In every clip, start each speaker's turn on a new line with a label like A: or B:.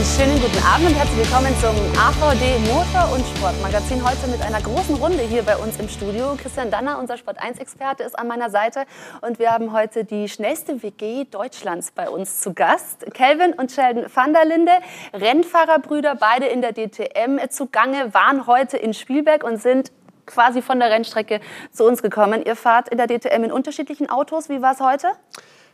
A: Einen schönen guten Abend und herzlich willkommen zum AVD Motor- und Sportmagazin. Heute mit einer großen Runde hier bei uns im Studio. Christian Danner, unser Sport1-Experte, ist an meiner Seite. Und wir haben heute die schnellste WG Deutschlands bei uns zu Gast. Kelvin und Sheldon van der Linde, Rennfahrerbrüder, beide in der DTM zugange, waren heute in Spielberg und sind quasi von der Rennstrecke zu uns gekommen. Ihr fahrt in der DTM in unterschiedlichen Autos. Wie war es heute?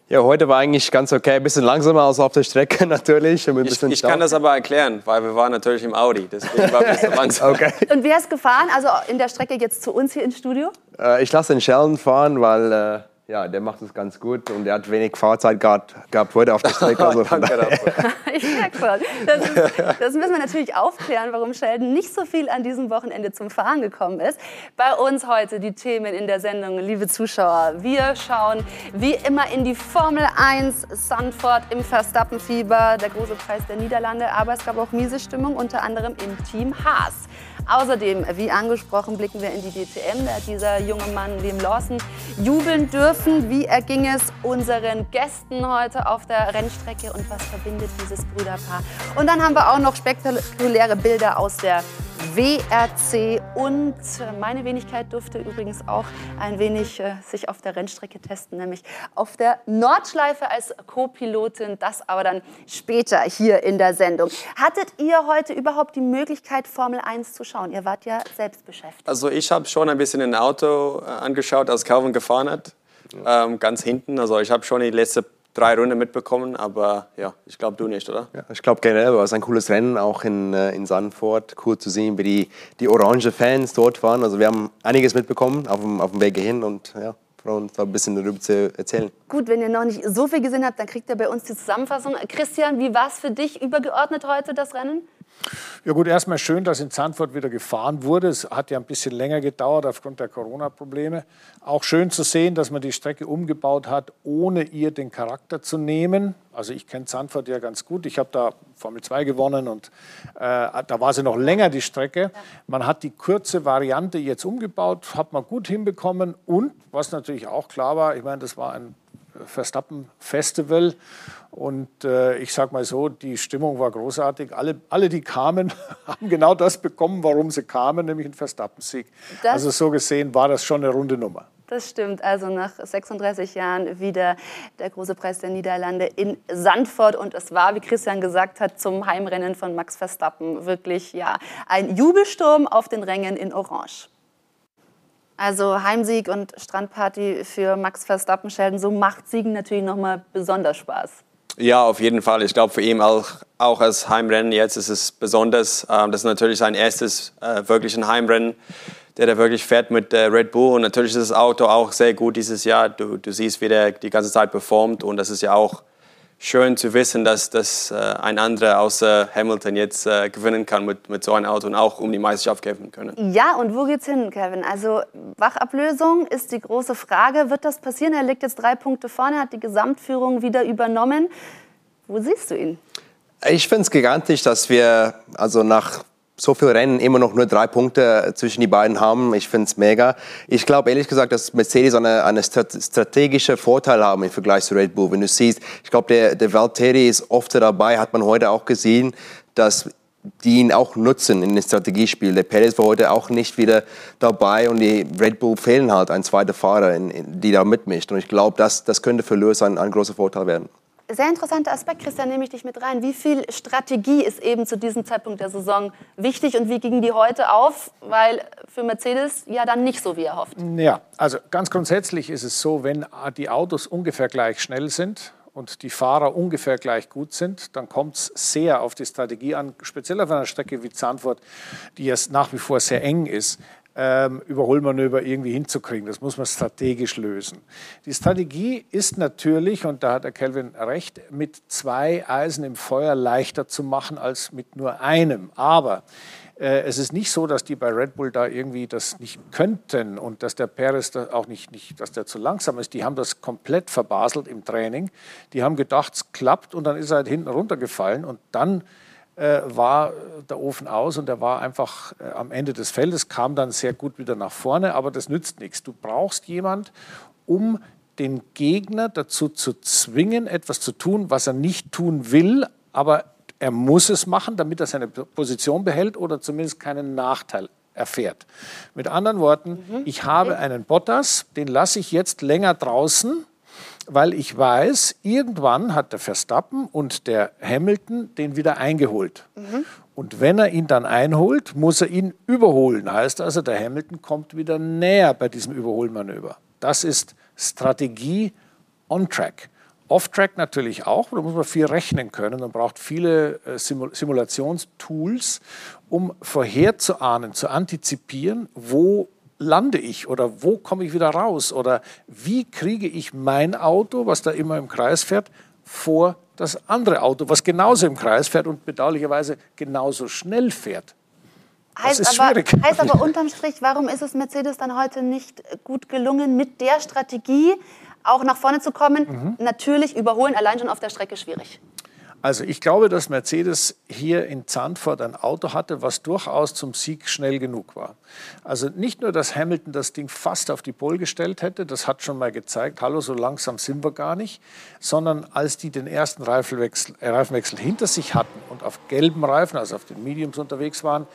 B: Ja, heute war eigentlich ganz okay. Ein bisschen langsamer als auf der Strecke natürlich.
C: Ich, ich kann das aber erklären, weil wir waren natürlich im Audi. Deswegen war ein bisschen langsam.
B: okay.
A: Und wer ist gefahren? Also in der Strecke jetzt zu uns hier ins Studio?
B: Äh, ich lasse den Sheldon fahren, weil äh, ja, der macht es ganz gut und er hat wenig Fahrzeit gehabt, gehabt heute auf der Strecke. Also
C: Danke dafür.
A: ich merke schon. Das, ist, das müssen wir natürlich aufklären, warum Sheldon nicht so viel an diesem Wochenende zum Fahren gekommen ist. Bei uns heute die Themen in der Sendung, liebe Zuschauer. Wir schauen wie immer in die Formel 1 Sandford im Verstappenfieber, der große Preis der Niederlande. Aber es gab auch miese Stimmung, unter anderem im Team Haas. Außerdem, wie angesprochen, blicken wir in die DTM. Da hat dieser junge Mann, Liam Lawson, jubeln dürfen. Wie erging es unseren Gästen heute auf der Rennstrecke und was verbindet dieses Brüderpaar? Und dann haben wir auch noch spektakuläre Bilder aus der WRC und meine Wenigkeit durfte übrigens auch ein wenig äh, sich auf der Rennstrecke testen, nämlich auf der Nordschleife als Co-Pilotin. Das aber dann später hier in der Sendung. Hattet ihr heute überhaupt die Möglichkeit, Formel 1 zu schauen? Ihr wart ja selbst beschäftigt.
C: Also ich habe schon ein bisschen ein Auto äh, angeschaut, als Calvin gefahren hat. Ähm, ganz hinten. Also ich habe schon die letzte drei Runden mitbekommen, aber ja, ich glaube du nicht, oder?
B: Ja, ich glaube generell war es ein cooles Rennen, auch in, äh, in Sandford. Cool zu sehen, wie die, die orange Fans dort waren. Also wir haben einiges mitbekommen auf dem, auf dem Weg hin und ja, freuen uns da ein bisschen darüber zu erzählen.
A: Gut, wenn ihr noch nicht so viel gesehen habt, dann kriegt ihr bei uns die Zusammenfassung. Christian, wie war es für dich übergeordnet heute, das Rennen?
D: Ja gut, erstmal schön, dass in Zandvoort wieder gefahren wurde. Es hat ja ein bisschen länger gedauert aufgrund der Corona-Probleme. Auch schön zu sehen, dass man die Strecke umgebaut hat, ohne ihr den Charakter zu nehmen. Also ich kenne Zandvoort ja ganz gut. Ich habe da Formel 2 gewonnen und äh, da war sie noch länger die Strecke. Man hat die kurze Variante jetzt umgebaut, hat man gut hinbekommen. Und was natürlich auch klar war, ich meine, das war ein Verstappen-Festival. Und äh, ich sage mal so, die Stimmung war großartig. Alle, alle, die kamen, haben genau das bekommen, warum sie kamen, nämlich einen Verstappen-Sieg. Also so gesehen war das schon eine runde Nummer.
A: Das stimmt. Also nach 36 Jahren wieder der große Preis der Niederlande in Sandford. Und es war, wie Christian gesagt hat, zum Heimrennen von Max Verstappen wirklich ja, ein Jubelsturm auf den Rängen in Orange. Also Heimsieg und Strandparty für Max Verstappen, Sheldon, so macht Siegen natürlich nochmal besonders Spaß.
C: Ja, auf jeden Fall. Ich glaube, für ihn auch, auch als Heimrennen jetzt ist es besonders. Ähm, das ist natürlich sein erstes äh, wirklich Heimrennen, der da wirklich fährt mit äh, Red Bull. Und natürlich ist das Auto auch sehr gut dieses Jahr. Du, du siehst, wie der die ganze Zeit performt. Und das ist ja auch schön zu wissen, dass, dass äh, ein anderer außer Hamilton jetzt äh, gewinnen kann mit, mit so einem Auto und auch um die Meisterschaft kämpfen können.
A: Ja, und wo geht's hin, Kevin? Also Wachablösung ist die große Frage. Wird das passieren? Er liegt jetzt drei Punkte vorne, hat die Gesamtführung wieder übernommen. Wo siehst du ihn?
B: Ich finde es gigantisch, dass wir also nach so viel Rennen immer noch nur drei Punkte zwischen die beiden haben. Ich finde es mega. Ich glaube ehrlich gesagt, dass Mercedes eine, eine strategische Vorteil haben im Vergleich zu Red Bull. Wenn du siehst, ich glaube, der, der Valtteri ist oft dabei, hat man heute auch gesehen, dass die ihn auch nutzen in den Strategiespiel. Der Perez war heute auch nicht wieder dabei und die Red Bull fehlen halt ein zweiter Fahrer, in, in, die da mitmischt. Und ich glaube, das, das könnte für Lewis ein, ein großer Vorteil werden
A: sehr interessanter Aspekt, Christian, nehme ich dich mit rein. Wie viel Strategie ist eben zu diesem Zeitpunkt der Saison wichtig und wie gingen die heute auf? Weil für Mercedes ja dann nicht so, wie er hofft.
D: Ja, also ganz grundsätzlich ist es so, wenn die Autos ungefähr gleich schnell sind und die Fahrer ungefähr gleich gut sind, dann kommt es sehr auf die Strategie an, speziell auf einer Strecke wie Zandvoort, die jetzt nach wie vor sehr eng ist ähm, Überholmanöver irgendwie hinzukriegen. Das muss man strategisch lösen. Die Strategie ist natürlich, und da hat der Kelvin recht, mit zwei Eisen im Feuer leichter zu machen als mit nur einem. Aber äh, es ist nicht so, dass die bei Red Bull da irgendwie das nicht könnten und dass der Perez da auch nicht, nicht, dass der zu langsam ist. Die haben das komplett verbaselt im Training. Die haben gedacht, es klappt und dann ist er halt hinten runtergefallen und dann war der Ofen aus und er war einfach äh, am Ende des Feldes, kam dann sehr gut wieder nach vorne, aber das nützt nichts. Du brauchst jemand, um den Gegner dazu zu zwingen, etwas zu tun, was er nicht tun will, aber er muss es machen, damit er seine Position behält oder zumindest keinen Nachteil erfährt. Mit anderen Worten, mhm. ich habe einen Bottas, den lasse ich jetzt länger draußen, weil ich weiß, irgendwann hat der Verstappen und der Hamilton den wieder eingeholt. Mhm. Und wenn er ihn dann einholt, muss er ihn überholen. Heißt also, der Hamilton kommt wieder näher bei diesem Überholmanöver. Das ist Strategie on track. Off-Track natürlich auch, da muss man viel rechnen können. Man braucht viele äh, Simulationstools, um vorherzuahnen, zu antizipieren, wo lande ich oder wo komme ich wieder raus oder wie kriege ich mein Auto, was da immer im Kreis fährt, vor das andere Auto, was genauso im Kreis fährt und bedauerlicherweise genauso schnell fährt.
A: Das heißt, aber, heißt aber unterm Strich, warum ist es Mercedes dann heute nicht gut gelungen, mit der Strategie auch nach vorne zu kommen? Mhm. Natürlich überholen allein schon auf der Strecke schwierig.
D: Also ich glaube, dass Mercedes hier in Zandvoort ein Auto hatte, was durchaus zum Sieg schnell genug war. Also nicht nur, dass Hamilton das Ding fast auf die Pole gestellt hätte, das hat schon mal gezeigt, hallo, so langsam sind wir gar nicht, sondern als die den ersten Reifenwechsel, äh, Reifenwechsel hinter sich hatten und auf gelben Reifen, also auf den Mediums unterwegs waren,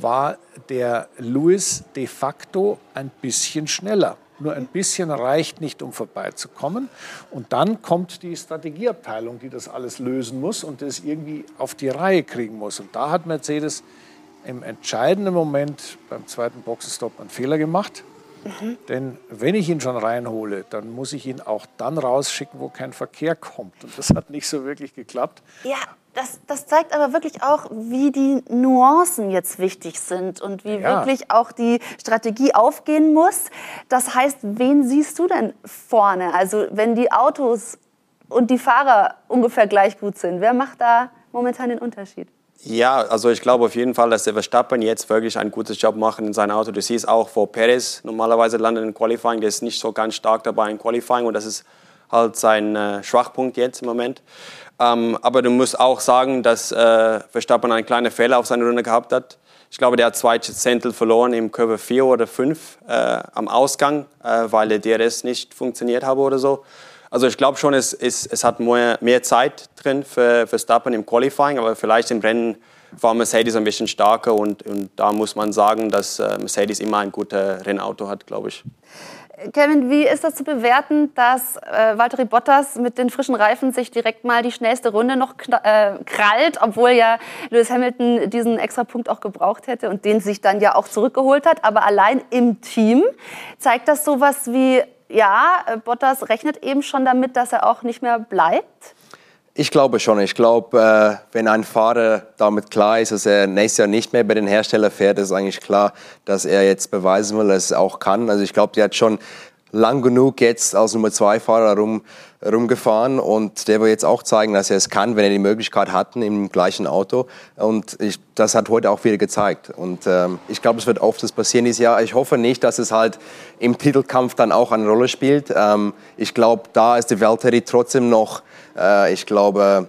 D: war der Lewis de facto ein bisschen schneller. Nur ein bisschen reicht nicht, um vorbeizukommen. Und dann kommt die Strategieabteilung, die das alles lösen muss und das irgendwie auf die Reihe kriegen muss. Und da hat Mercedes im entscheidenden Moment beim zweiten Boxenstopp einen Fehler gemacht. Mhm. Denn wenn ich ihn schon reinhole, dann muss ich ihn auch dann rausschicken, wo kein Verkehr kommt. Und das hat nicht so wirklich geklappt.
A: Ja, das, das zeigt aber wirklich auch, wie die Nuancen jetzt wichtig sind und wie ja. wirklich auch die Strategie aufgehen muss. Das heißt, wen siehst du denn vorne? Also wenn die Autos und die Fahrer ungefähr gleich gut sind, wer macht da momentan den Unterschied?
C: Ja, also ich glaube auf jeden Fall, dass der Verstappen jetzt wirklich einen guten Job macht in seinem Auto. Du siehst auch, wo Perez normalerweise landet in Qualifying, der ist nicht so ganz stark dabei in Qualifying und das ist halt sein äh, Schwachpunkt jetzt im Moment. Ähm, aber du musst auch sagen, dass äh, Verstappen einen kleinen Fehler auf seiner Runde gehabt hat. Ich glaube, der hat zwei Zehntel verloren im Kurve 4 oder 5 äh, am Ausgang, äh, weil der DRS nicht funktioniert habe oder so. Also ich glaube schon, es, es, es hat mehr, mehr Zeit drin für Verstappen im Qualifying, aber vielleicht im Rennen war Mercedes ein bisschen stärker und, und da muss man sagen, dass äh, Mercedes immer ein gutes Rennauto hat, glaube ich.
A: Kevin, wie ist das zu bewerten, dass äh, Valtteri Bottas mit den frischen Reifen sich direkt mal die schnellste Runde noch äh, krallt, obwohl ja Lewis Hamilton diesen extra Punkt auch gebraucht hätte und den sich dann ja auch zurückgeholt hat, aber allein im Team zeigt das sowas wie, ja, Bottas rechnet eben schon damit, dass er auch nicht mehr bleibt?
B: Ich glaube schon. Ich glaube, äh, wenn ein Fahrer damit klar ist, dass er nächstes Jahr nicht mehr bei den Herstellern fährt, ist eigentlich klar, dass er jetzt beweisen will, dass er auch kann. Also ich glaube, der hat schon lang genug jetzt als Nummer zwei Fahrer rum, rumgefahren und der will jetzt auch zeigen, dass er es kann, wenn er die Möglichkeit hatten im gleichen Auto. Und ich, das hat heute auch wieder gezeigt. Und ähm, ich glaube, es wird oft das passieren dieses Jahr. Ich hoffe nicht, dass es halt im Titelkampf dann auch eine Rolle spielt. Ähm, ich glaube, da ist die Valtteri trotzdem noch äh, ich glaube,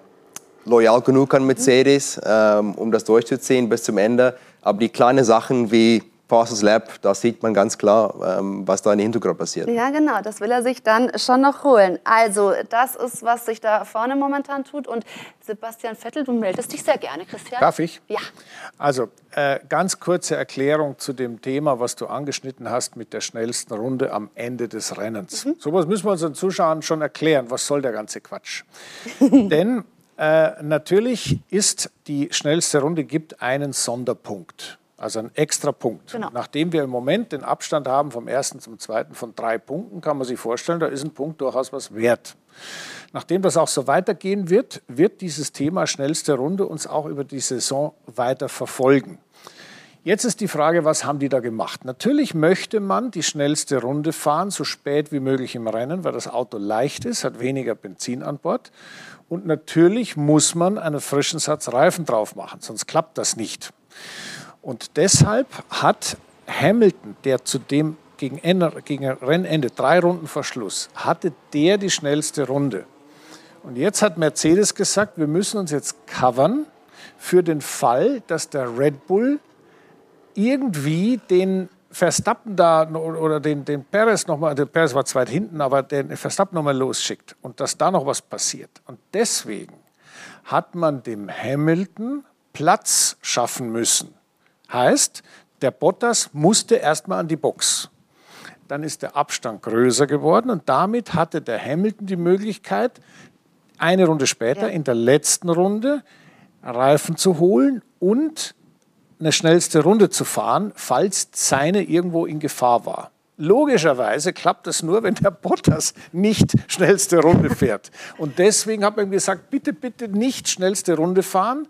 B: loyal genug an Mercedes, ähm, um das durchzuziehen bis zum Ende. Aber die kleinen Sachen wie Fastest Lab, da sieht man ganz klar, ähm, was da im Hintergrund passiert.
A: Ja, genau, das will er sich dann schon noch holen. Also, das ist, was sich da vorne momentan tut. Und Sebastian Vettel, du meldest dich sehr gerne, Christian.
D: Darf ich?
A: Ja.
D: Also, äh, ganz kurze Erklärung zu dem Thema, was du angeschnitten hast mit der schnellsten Runde am Ende des Rennens. Mhm. So was müssen wir unseren Zuschauern schon erklären. Was soll der ganze Quatsch? Denn äh, natürlich ist die schnellste Runde gibt einen Sonderpunkt. Also ein extra Punkt.
A: Genau.
D: Nachdem wir im Moment den Abstand haben vom ersten zum zweiten von drei Punkten, kann man sich vorstellen, da ist ein Punkt durchaus was wert. Nachdem das auch so weitergehen wird, wird dieses Thema schnellste Runde uns auch über die Saison weiter verfolgen. Jetzt ist die Frage, was haben die da gemacht? Natürlich möchte man die schnellste Runde fahren, so spät wie möglich im Rennen, weil das Auto leicht ist, hat weniger Benzin an Bord. Und natürlich muss man einen frischen Satz Reifen drauf machen, sonst klappt das nicht. Und deshalb hat Hamilton, der zudem gegen, gegen Rennende drei Runden vor Schluss, hatte der die schnellste Runde. Und jetzt hat Mercedes gesagt, wir müssen uns jetzt covern für den Fall, dass der Red Bull irgendwie den Verstappen da oder den, den Perez nochmal, der Perez war zweit hinten, aber den Verstappen nochmal losschickt und dass da noch was passiert. Und deswegen hat man dem Hamilton Platz schaffen müssen. Heißt, der Bottas musste erstmal an die Box. Dann ist der Abstand größer geworden und damit hatte der Hamilton die Möglichkeit, eine Runde später ja. in der letzten Runde Reifen zu holen und eine schnellste Runde zu fahren, falls seine irgendwo in Gefahr war. Logischerweise klappt das nur, wenn der Bottas nicht schnellste Runde fährt. Und deswegen hat man gesagt, bitte, bitte nicht schnellste Runde fahren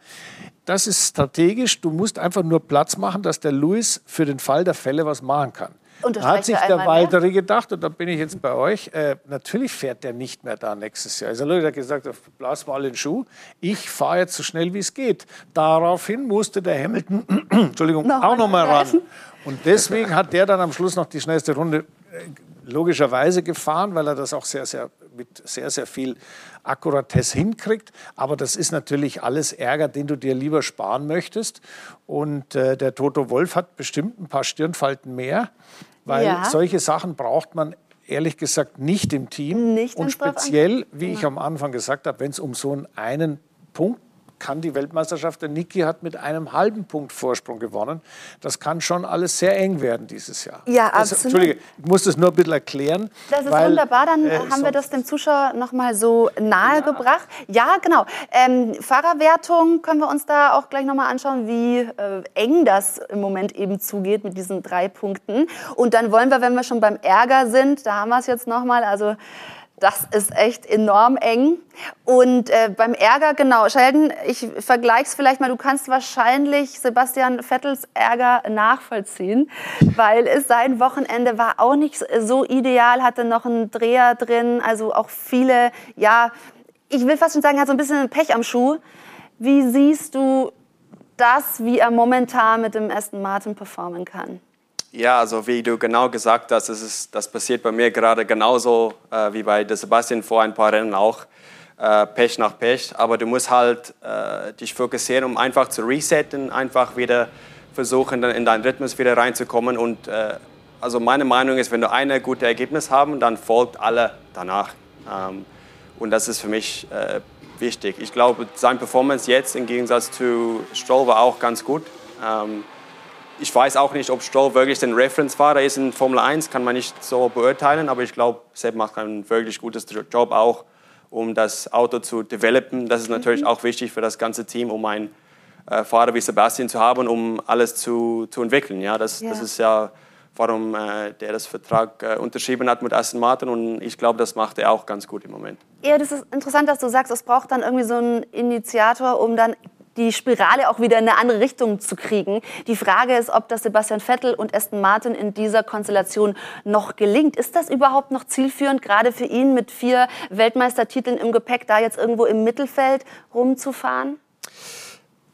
D: das ist strategisch. Du musst einfach nur Platz machen, dass der Lewis für den Fall der Fälle was machen kann. Da hat sich der Waldere gedacht, und da bin ich jetzt bei euch, äh, natürlich fährt der nicht mehr da nächstes Jahr. Also Leute hat gesagt, blas mal den Schuh, ich fahre jetzt so schnell wie es geht. Daraufhin musste der Hamilton Entschuldigung, noch auch noch mal ran. Und deswegen hat der dann am Schluss noch die schnellste Runde äh, logischerweise gefahren, weil er das auch sehr, sehr mit sehr, sehr viel Akkuratesse hinkriegt. Aber das ist natürlich alles Ärger, den du dir lieber sparen möchtest. Und äh, der Toto Wolf hat bestimmt ein paar Stirnfalten mehr, weil ja. solche Sachen braucht man ehrlich gesagt nicht im Team.
A: Nicht
D: und speziell, wie ich am Anfang gesagt habe, wenn es um so einen Punkt kann die Weltmeisterschaft. Der Niki hat mit einem halben Punkt Vorsprung gewonnen. Das kann schon alles sehr eng werden dieses Jahr.
A: Ja,
D: das,
A: absolut.
D: Entschuldige, ich muss das nur ein bisschen erklären.
A: Das ist weil, wunderbar, dann äh, haben wir das dem Zuschauer noch mal so nahegebracht. Ja. ja, genau. Ähm, Fahrerwertung können wir uns da auch gleich noch mal anschauen, wie äh, eng das im Moment eben zugeht mit diesen drei Punkten. Und dann wollen wir, wenn wir schon beim Ärger sind, da haben wir es jetzt noch mal, also das ist echt enorm eng. Und äh, beim Ärger, genau, Sheldon, ich vergleiche es vielleicht mal, du kannst wahrscheinlich Sebastian Vettels Ärger nachvollziehen, weil es sein Wochenende war auch nicht so ideal, hatte noch einen Dreher drin, also auch viele, ja, ich will fast schon sagen, hat so ein bisschen Pech am Schuh. Wie siehst du das, wie er momentan mit dem Aston Martin performen kann?
C: Ja, also wie du genau gesagt hast, das, ist, das passiert bei mir gerade genauso äh, wie bei Sebastian vor ein paar Rennen auch. Äh, Pech nach Pech, aber du musst halt äh, dich fokussieren, um einfach zu resetten, einfach wieder versuchen, in deinen Rhythmus wieder reinzukommen. Und äh, also meine Meinung ist, wenn du ein gutes Ergebnis haben, dann folgt alle danach. Ähm, und das ist für mich äh, wichtig. Ich glaube, sein Performance jetzt im Gegensatz zu Stroll war auch ganz gut. Ähm, ich weiß auch nicht, ob Stroll wirklich ein Reference-Fahrer ist in Formel 1, kann man nicht so beurteilen, aber ich glaube, Sepp macht einen wirklich gutes Job auch, um das Auto zu developen. Das ist natürlich mhm. auch wichtig für das ganze Team, um einen äh, Fahrer wie Sebastian zu haben, um alles zu, zu entwickeln. Ja, das, ja. das ist ja, warum äh, der das Vertrag äh, unterschrieben hat mit Aston Martin und ich glaube, das macht er auch ganz gut im Moment.
A: Ja, das ist interessant, dass du sagst, es braucht dann irgendwie so einen Initiator, um dann die Spirale auch wieder in eine andere Richtung zu kriegen. Die Frage ist, ob das Sebastian Vettel und Aston Martin in dieser Konstellation noch gelingt. Ist das überhaupt noch zielführend, gerade für ihn mit vier Weltmeistertiteln im Gepäck, da jetzt irgendwo im Mittelfeld rumzufahren?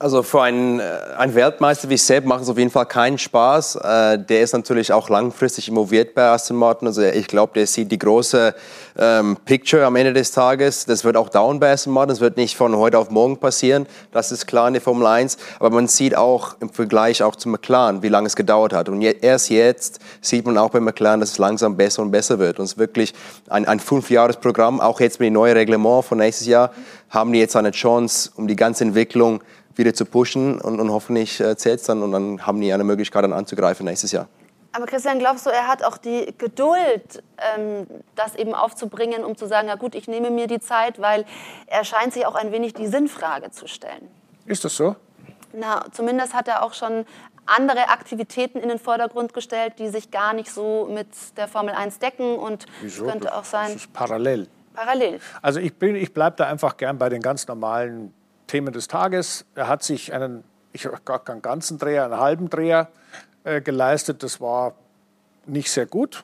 B: Also für einen, äh, einen Weltmeister wie Seb macht es auf jeden Fall keinen Spaß. Äh, der ist natürlich auch langfristig involviert bei Aston Martin. Also ich glaube, der sieht die große ähm, Picture am Ende des Tages. Das wird auch dauern bei Aston Martin. Das wird nicht von heute auf morgen passieren. Das ist klar in der Formel 1. Aber man sieht auch im Vergleich auch zu McLaren, wie lange es gedauert hat. Und je, erst jetzt sieht man auch bei McLaren, dass es langsam besser und besser wird. Und es ist wirklich ein, ein Fünfjahresprogramm. Auch jetzt mit dem neuen Reglement von nächstes Jahr haben die jetzt eine Chance, um die ganze Entwicklung wieder zu pushen und, und hoffentlich äh, zählt es dann und dann haben die eine Möglichkeit dann anzugreifen nächstes Jahr.
A: Aber Christian, glaubst du, er hat auch die Geduld, ähm, das eben aufzubringen, um zu sagen, ja gut, ich nehme mir die Zeit, weil er scheint sich auch ein wenig die Sinnfrage zu stellen.
D: Ist das so?
A: Na, zumindest hat er auch schon andere Aktivitäten in den Vordergrund gestellt, die sich gar nicht so mit der Formel 1 decken und
D: Wieso?
A: es könnte auch sein.
D: Das ist parallel.
A: Parallel.
D: Also ich, bin, ich bleibe da einfach gern bei den ganz normalen Themen des Tages. Er hat sich einen, ich gar keinen ganzen Dreher, einen halben Dreher äh, geleistet. Das war nicht sehr gut.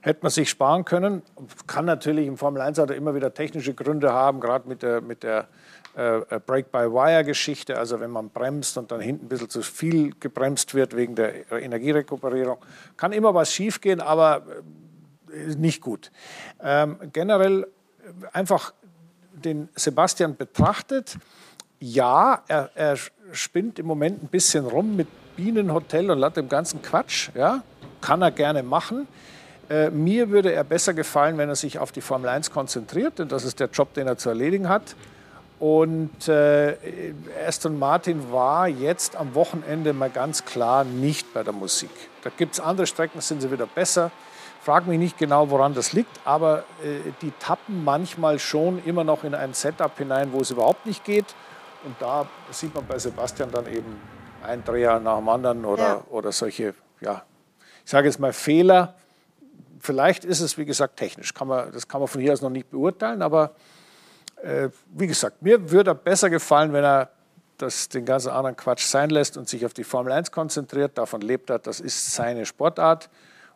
D: Hätte man sich sparen können. Kann natürlich im Formel 1 immer wieder technische Gründe haben, gerade mit der, mit der äh, äh, Break-by-Wire-Geschichte, also wenn man bremst und dann hinten ein bisschen zu viel gebremst wird wegen der Energierekuperierung. Kann immer was schiefgehen, aber äh, nicht gut. Ähm, generell einfach den Sebastian betrachtet, ja, er, er, spinnt im Moment ein bisschen rum mit Bienenhotel und dem ganzen Quatsch. Ja, kann er gerne machen. Äh, mir würde er besser gefallen, wenn er sich auf die Formel 1 konzentriert, denn das ist der Job, den er zu erledigen hat. Und äh, Aston Martin war jetzt am Wochenende mal ganz klar nicht bei der Musik. Da gibt es andere Strecken, sind sie wieder besser. Frag mich nicht genau, woran das liegt, aber äh, die tappen manchmal schon immer noch in ein Setup hinein, wo es überhaupt nicht geht. Und da sieht man bei Sebastian dann eben ein Dreher nach dem anderen oder, ja. oder solche, ja, ich sage jetzt mal Fehler. Vielleicht ist es, wie gesagt, technisch. Kann man, das kann man von hier aus noch nicht beurteilen, aber äh, wie gesagt, mir würde er besser gefallen, wenn er das, den ganzen anderen Quatsch sein lässt und sich auf die Formel 1 konzentriert. Davon lebt er, das ist seine Sportart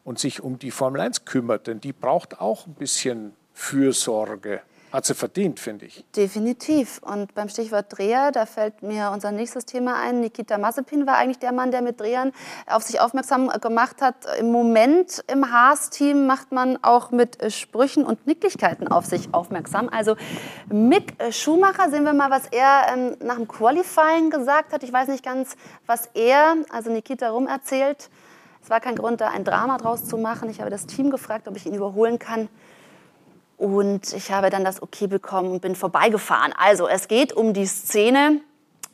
D: und sich um die Formel 1 kümmert, denn die braucht auch ein bisschen Fürsorge. Hat sie verdient, finde ich.
A: Definitiv. Und beim Stichwort Dreher, da fällt mir unser nächstes Thema ein. Nikita Mazepin war eigentlich der Mann, der mit Drehern auf sich aufmerksam gemacht hat. Im Moment im Haas-Team macht man auch mit Sprüchen und Nicklichkeiten auf sich aufmerksam. Also Mick Schumacher, sehen wir mal, was er ähm, nach dem Qualifying gesagt hat. Ich weiß nicht ganz, was er, also Nikita, rum erzählt. Es war kein Grund, da ein Drama draus zu machen. Ich habe das Team gefragt, ob ich ihn überholen kann. Und ich habe dann das Okay bekommen und bin vorbeigefahren. Also es geht um die Szene,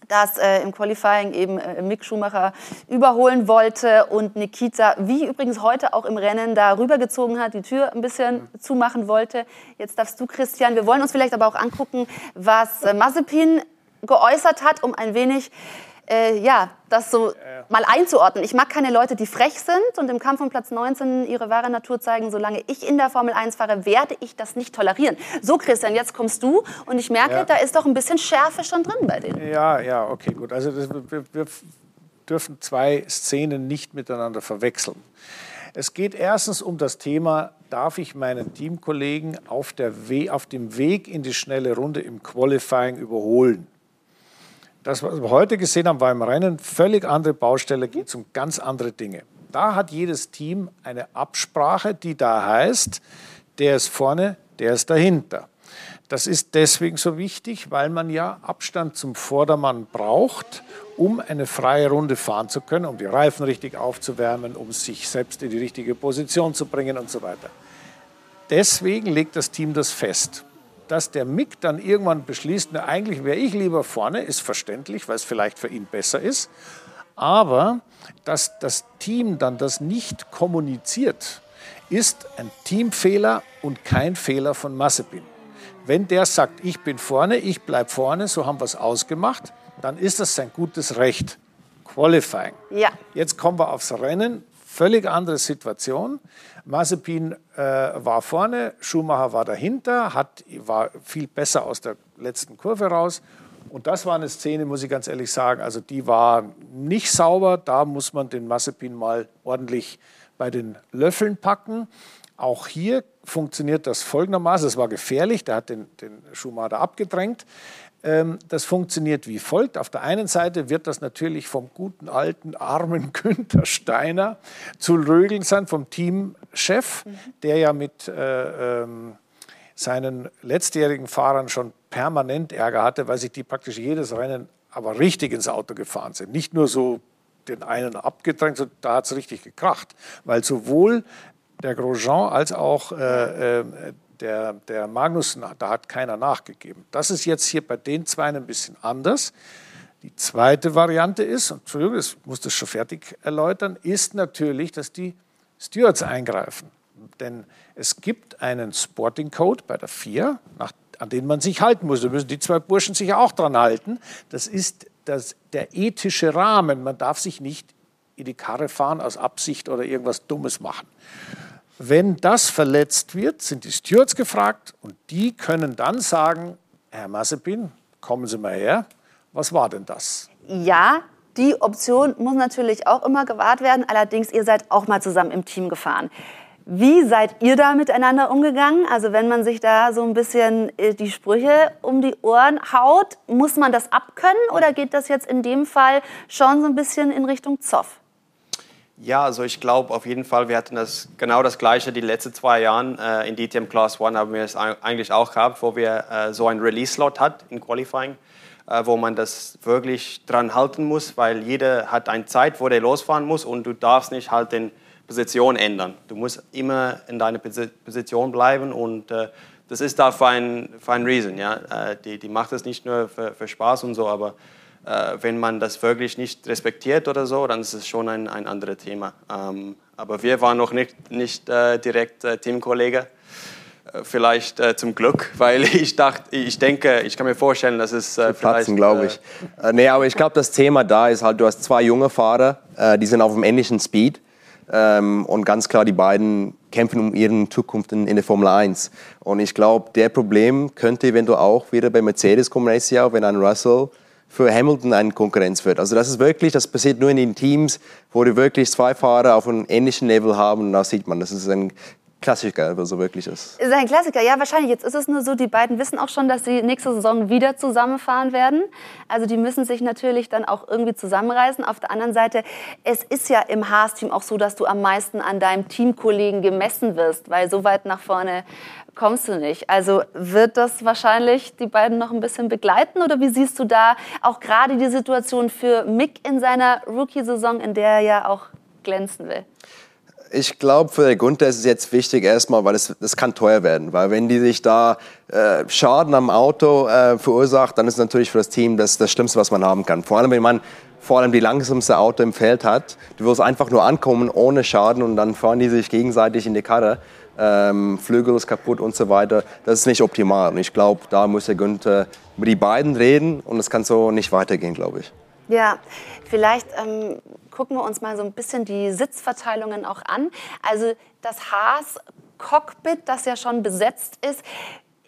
A: dass äh, im Qualifying eben äh, Mick Schumacher überholen wollte und Nikita, wie übrigens heute auch im Rennen, da rübergezogen hat, die Tür ein bisschen mhm. zumachen wollte. Jetzt darfst du, Christian, wir wollen uns vielleicht aber auch angucken, was äh, Mazepin geäußert hat, um ein wenig äh, ja, das so mal einzuordnen. Ich mag keine Leute, die frech sind und im Kampf um Platz 19 ihre wahre Natur zeigen. Solange ich in der Formel 1 fahre, werde ich das nicht tolerieren. So, Christian, jetzt kommst du und ich merke, ja. da ist doch ein bisschen Schärfe schon drin bei denen.
D: Ja, ja, okay, gut. Also das, wir, wir dürfen zwei Szenen nicht miteinander verwechseln. Es geht erstens um das Thema, darf ich meinen Teamkollegen auf, auf dem Weg in die schnelle Runde im Qualifying überholen? Das, was wir heute gesehen haben, war im Rennen völlig andere Baustelle, geht um ganz andere Dinge. Da hat jedes Team eine Absprache, die da heißt, der ist vorne, der ist dahinter. Das ist deswegen so wichtig, weil man ja Abstand zum Vordermann braucht, um eine freie Runde fahren zu können, um die Reifen richtig aufzuwärmen, um sich selbst in die richtige Position zu bringen und so weiter. Deswegen legt das Team das fest dass der Mick dann irgendwann beschließt, na, eigentlich wäre ich lieber vorne, ist verständlich, weil es vielleicht für ihn besser ist. Aber dass das Team dann das nicht kommuniziert, ist ein Teamfehler und kein Fehler von Massepin. Wenn der sagt, ich bin vorne, ich bleibe vorne, so haben wir es ausgemacht, dann ist das sein gutes Recht. Qualifying.
A: Ja.
D: Jetzt kommen wir aufs Rennen. Völlig andere Situation. Mazepin äh, war vorne, Schumacher war dahinter, hat, war viel besser aus der letzten Kurve raus. Und das war eine Szene, muss ich ganz ehrlich sagen, also die war nicht sauber. Da muss man den Mazepin mal ordentlich bei den Löffeln packen. Auch hier funktioniert das folgendermaßen. Es war gefährlich, der hat den, den Schumacher abgedrängt. Ähm, das funktioniert wie folgt. Auf der einen Seite wird das natürlich vom guten alten armen Günther Steiner zu rögeln sein, vom Teamchef, mhm. der ja mit äh, ähm, seinen letztjährigen Fahrern schon permanent Ärger hatte, weil sich die praktisch jedes Rennen aber richtig ins Auto gefahren sind. Nicht nur so den einen abgedrängt, sondern da hat es richtig gekracht, weil sowohl der Grosjean als auch äh, äh, der, der Magnussen, da hat keiner nachgegeben. Das ist jetzt hier bei den zwei ein bisschen anders. Die zweite Variante ist, und Entschuldigung, ich muss das schon fertig erläutern, ist natürlich, dass die Stewards eingreifen. Denn es gibt einen Sporting Code bei der FIA, nach, an den man sich halten muss. Da müssen die zwei Burschen sich auch dran halten. Das ist das, der ethische Rahmen. Man darf sich nicht in die Karre fahren aus Absicht oder irgendwas Dummes machen. Wenn das verletzt wird, sind die Stewards gefragt und die können dann sagen, Herr Mazepin, kommen Sie mal her, was war denn das?
A: Ja, die Option muss natürlich auch immer gewahrt werden. Allerdings, ihr seid auch mal zusammen im Team gefahren. Wie seid ihr da miteinander umgegangen? Also wenn man sich da so ein bisschen äh, die Sprüche um die Ohren haut, muss man das abkönnen oder geht das jetzt in dem Fall schon so ein bisschen in Richtung Zoff?
C: Ja, also ich glaube auf jeden Fall, wir hatten das genau das Gleiche die letzten zwei Jahre äh, in DTM Class 1 haben wir es eigentlich auch gehabt, wo wir äh, so einen Release-Slot hat in Qualifying, äh, wo man das wirklich dran halten muss, weil jeder hat eine Zeit, wo der losfahren muss und du darfst nicht halt den Position ändern. Du musst immer in deiner Position bleiben und äh, das ist da für ein, für ein Reason. Ja? Äh, die, die macht das nicht nur für, für Spaß und so, aber äh, wenn man das wirklich nicht respektiert oder so, dann ist es schon ein, ein anderes Thema. Ähm, aber wir waren noch nicht, nicht äh, direkt äh, Teamkollege. Äh, vielleicht äh, zum Glück, weil ich dachte, ich denke, ich kann mir vorstellen, dass es
B: äh, vielleicht... glaube ich. Äh, nee, aber ich glaube, das Thema da ist halt, du hast zwei junge Fahrer, die sind auf dem ähnlichen Speed. Ähm, und ganz klar, die beiden kämpfen um ihre Zukunft in, in der Formel 1. Und ich glaube, der Problem könnte eventuell auch wieder bei Mercedes kommen nächstes Jahr, wenn ein Russell für Hamilton eine Konkurrenz wird. Also das ist wirklich, das passiert nur in den Teams, wo die wirklich zwei Fahrer auf einem ähnlichen Level haben und da sieht man, das ist ein Klassiker, was so wirklich ist.
A: Ist ein Klassiker, ja, wahrscheinlich. Jetzt ist es nur so, die beiden wissen auch schon, dass sie nächste Saison wieder zusammenfahren werden. Also die müssen sich natürlich dann auch irgendwie zusammenreißen. Auf der anderen Seite, es ist ja im Haas-Team auch so, dass du am meisten an deinem Teamkollegen gemessen wirst, weil so weit nach vorne kommst du nicht. Also wird das wahrscheinlich die beiden noch ein bisschen begleiten oder wie siehst du da auch gerade die Situation für Mick in seiner Rookie-Saison, in der er ja auch glänzen will?
B: Ich glaube, für Gunther ist es jetzt wichtig erstmal, weil es das kann teuer werden. Weil wenn die sich da äh, Schaden am Auto äh, verursacht, dann ist natürlich für das Team das, das Schlimmste, was man haben kann. Vor allem, wenn man vor allem die langsamste Auto im Feld hat. Du willst einfach nur ankommen ohne Schaden und dann fahren die sich gegenseitig in die Karre ähm, Flügel ist kaputt und so weiter. Das ist nicht optimal. Und ich glaube, da muss der Günther über die beiden reden und es kann so nicht weitergehen, glaube ich.
A: Ja, vielleicht ähm, gucken wir uns mal so ein bisschen die Sitzverteilungen auch an. Also das Haas-Cockpit, das ja schon besetzt ist,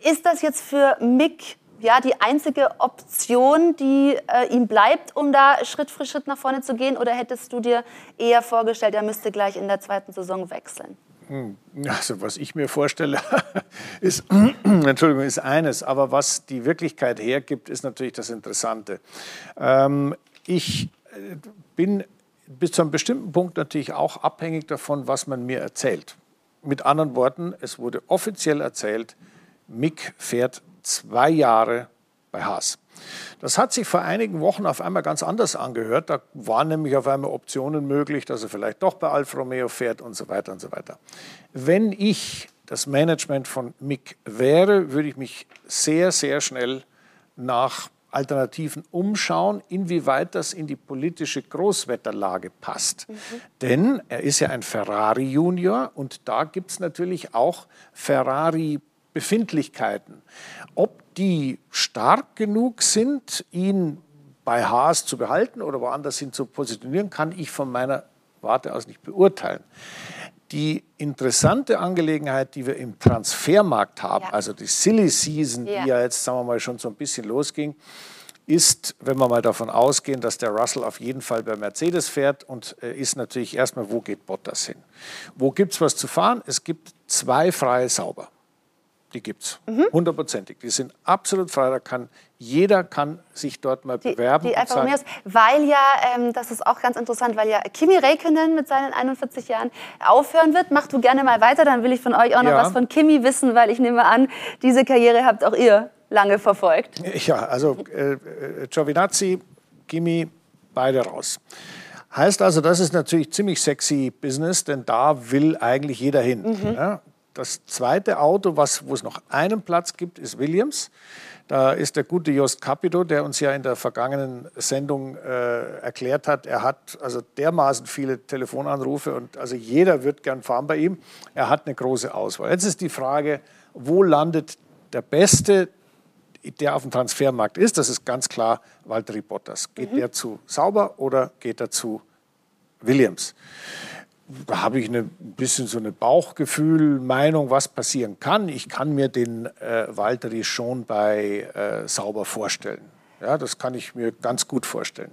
A: ist das jetzt für Mick ja, die einzige Option, die äh, ihm bleibt, um da Schritt für Schritt nach vorne zu gehen? Oder hättest du dir eher vorgestellt, er müsste gleich in der zweiten Saison wechseln?
D: Hm, also was ich mir vorstelle, ist, Entschuldigung, ist eines, aber was die Wirklichkeit hergibt, ist natürlich das Interessante. Ähm, ich äh, bin bis zu einem bestimmten Punkt natürlich auch abhängig davon, was man mir erzählt. Mit anderen Worten, es wurde offiziell erzählt, Mick fährt zwei Jahre bei Haas. Das hat sich vor einigen Wochen auf einmal ganz anders angehört. Da waren nämlich auf einmal Optionen möglich, dass er vielleicht doch bei Alfa Romeo fährt und so weiter und so weiter. Wenn ich das Management von Mick wäre, würde ich mich sehr, sehr schnell nach Alternativen umschauen, inwieweit das in die politische Großwetterlage passt. Mhm. Denn er ist ja ein Ferrari-Junior und da gibt es natürlich auch Ferrari-Befindlichkeiten. Ob die stark genug sind, ihn bei Haas zu behalten oder woanders hin zu positionieren, kann ich von meiner Warte aus nicht beurteilen. Die interessante Angelegenheit, die wir im Transfermarkt haben, ja. also die Silly Season, ja. die ja jetzt, sagen wir mal, schon so ein bisschen losging, ist, wenn wir mal davon ausgehen, dass der Russell auf jeden Fall bei Mercedes fährt und äh, ist natürlich erstmal, wo geht Bottas hin? Wo gibt es was zu fahren? Es gibt zwei freie Sauber. Die gibt es, mhm. hundertprozentig. Die sind absolut frei. Da kann jeder kann sich dort mal die, bewerben.
A: Die Alfa Romeos, weil ja, ähm, das ist auch ganz interessant, weil ja Kimi Räikkönen mit seinen 41 Jahren aufhören wird. Mach du gerne mal weiter, dann will ich von euch auch noch ja. was von Kimi wissen, weil ich nehme an, diese Karriere habt auch ihr lange verfolgt.
D: Ja, also äh, äh Giovinazzi, Kimi, beide raus. Heißt also, das ist natürlich ziemlich sexy Business, denn da will eigentlich jeder hin. Mhm. Ja, das zweite Auto, was, wo es noch einen Platz gibt, ist Williams. Da ist der gute Jost Capito, der uns ja in der vergangenen Sendung äh, erklärt hat, er hat also dermaßen viele Telefonanrufe und also jeder wird gern fahren bei ihm. Er hat eine große Auswahl. Jetzt ist die Frage, wo landet der Beste, der auf dem Transfermarkt ist? Das ist ganz klar Valtteri Bottas. Geht mhm. der zu Sauber oder geht er zu Williams. Da habe ich ein bisschen so eine Bauchgefühl, Meinung, was passieren kann. Ich kann mir den äh, Valtteri schon bei äh, Sauber vorstellen. Ja, das kann ich mir ganz gut vorstellen.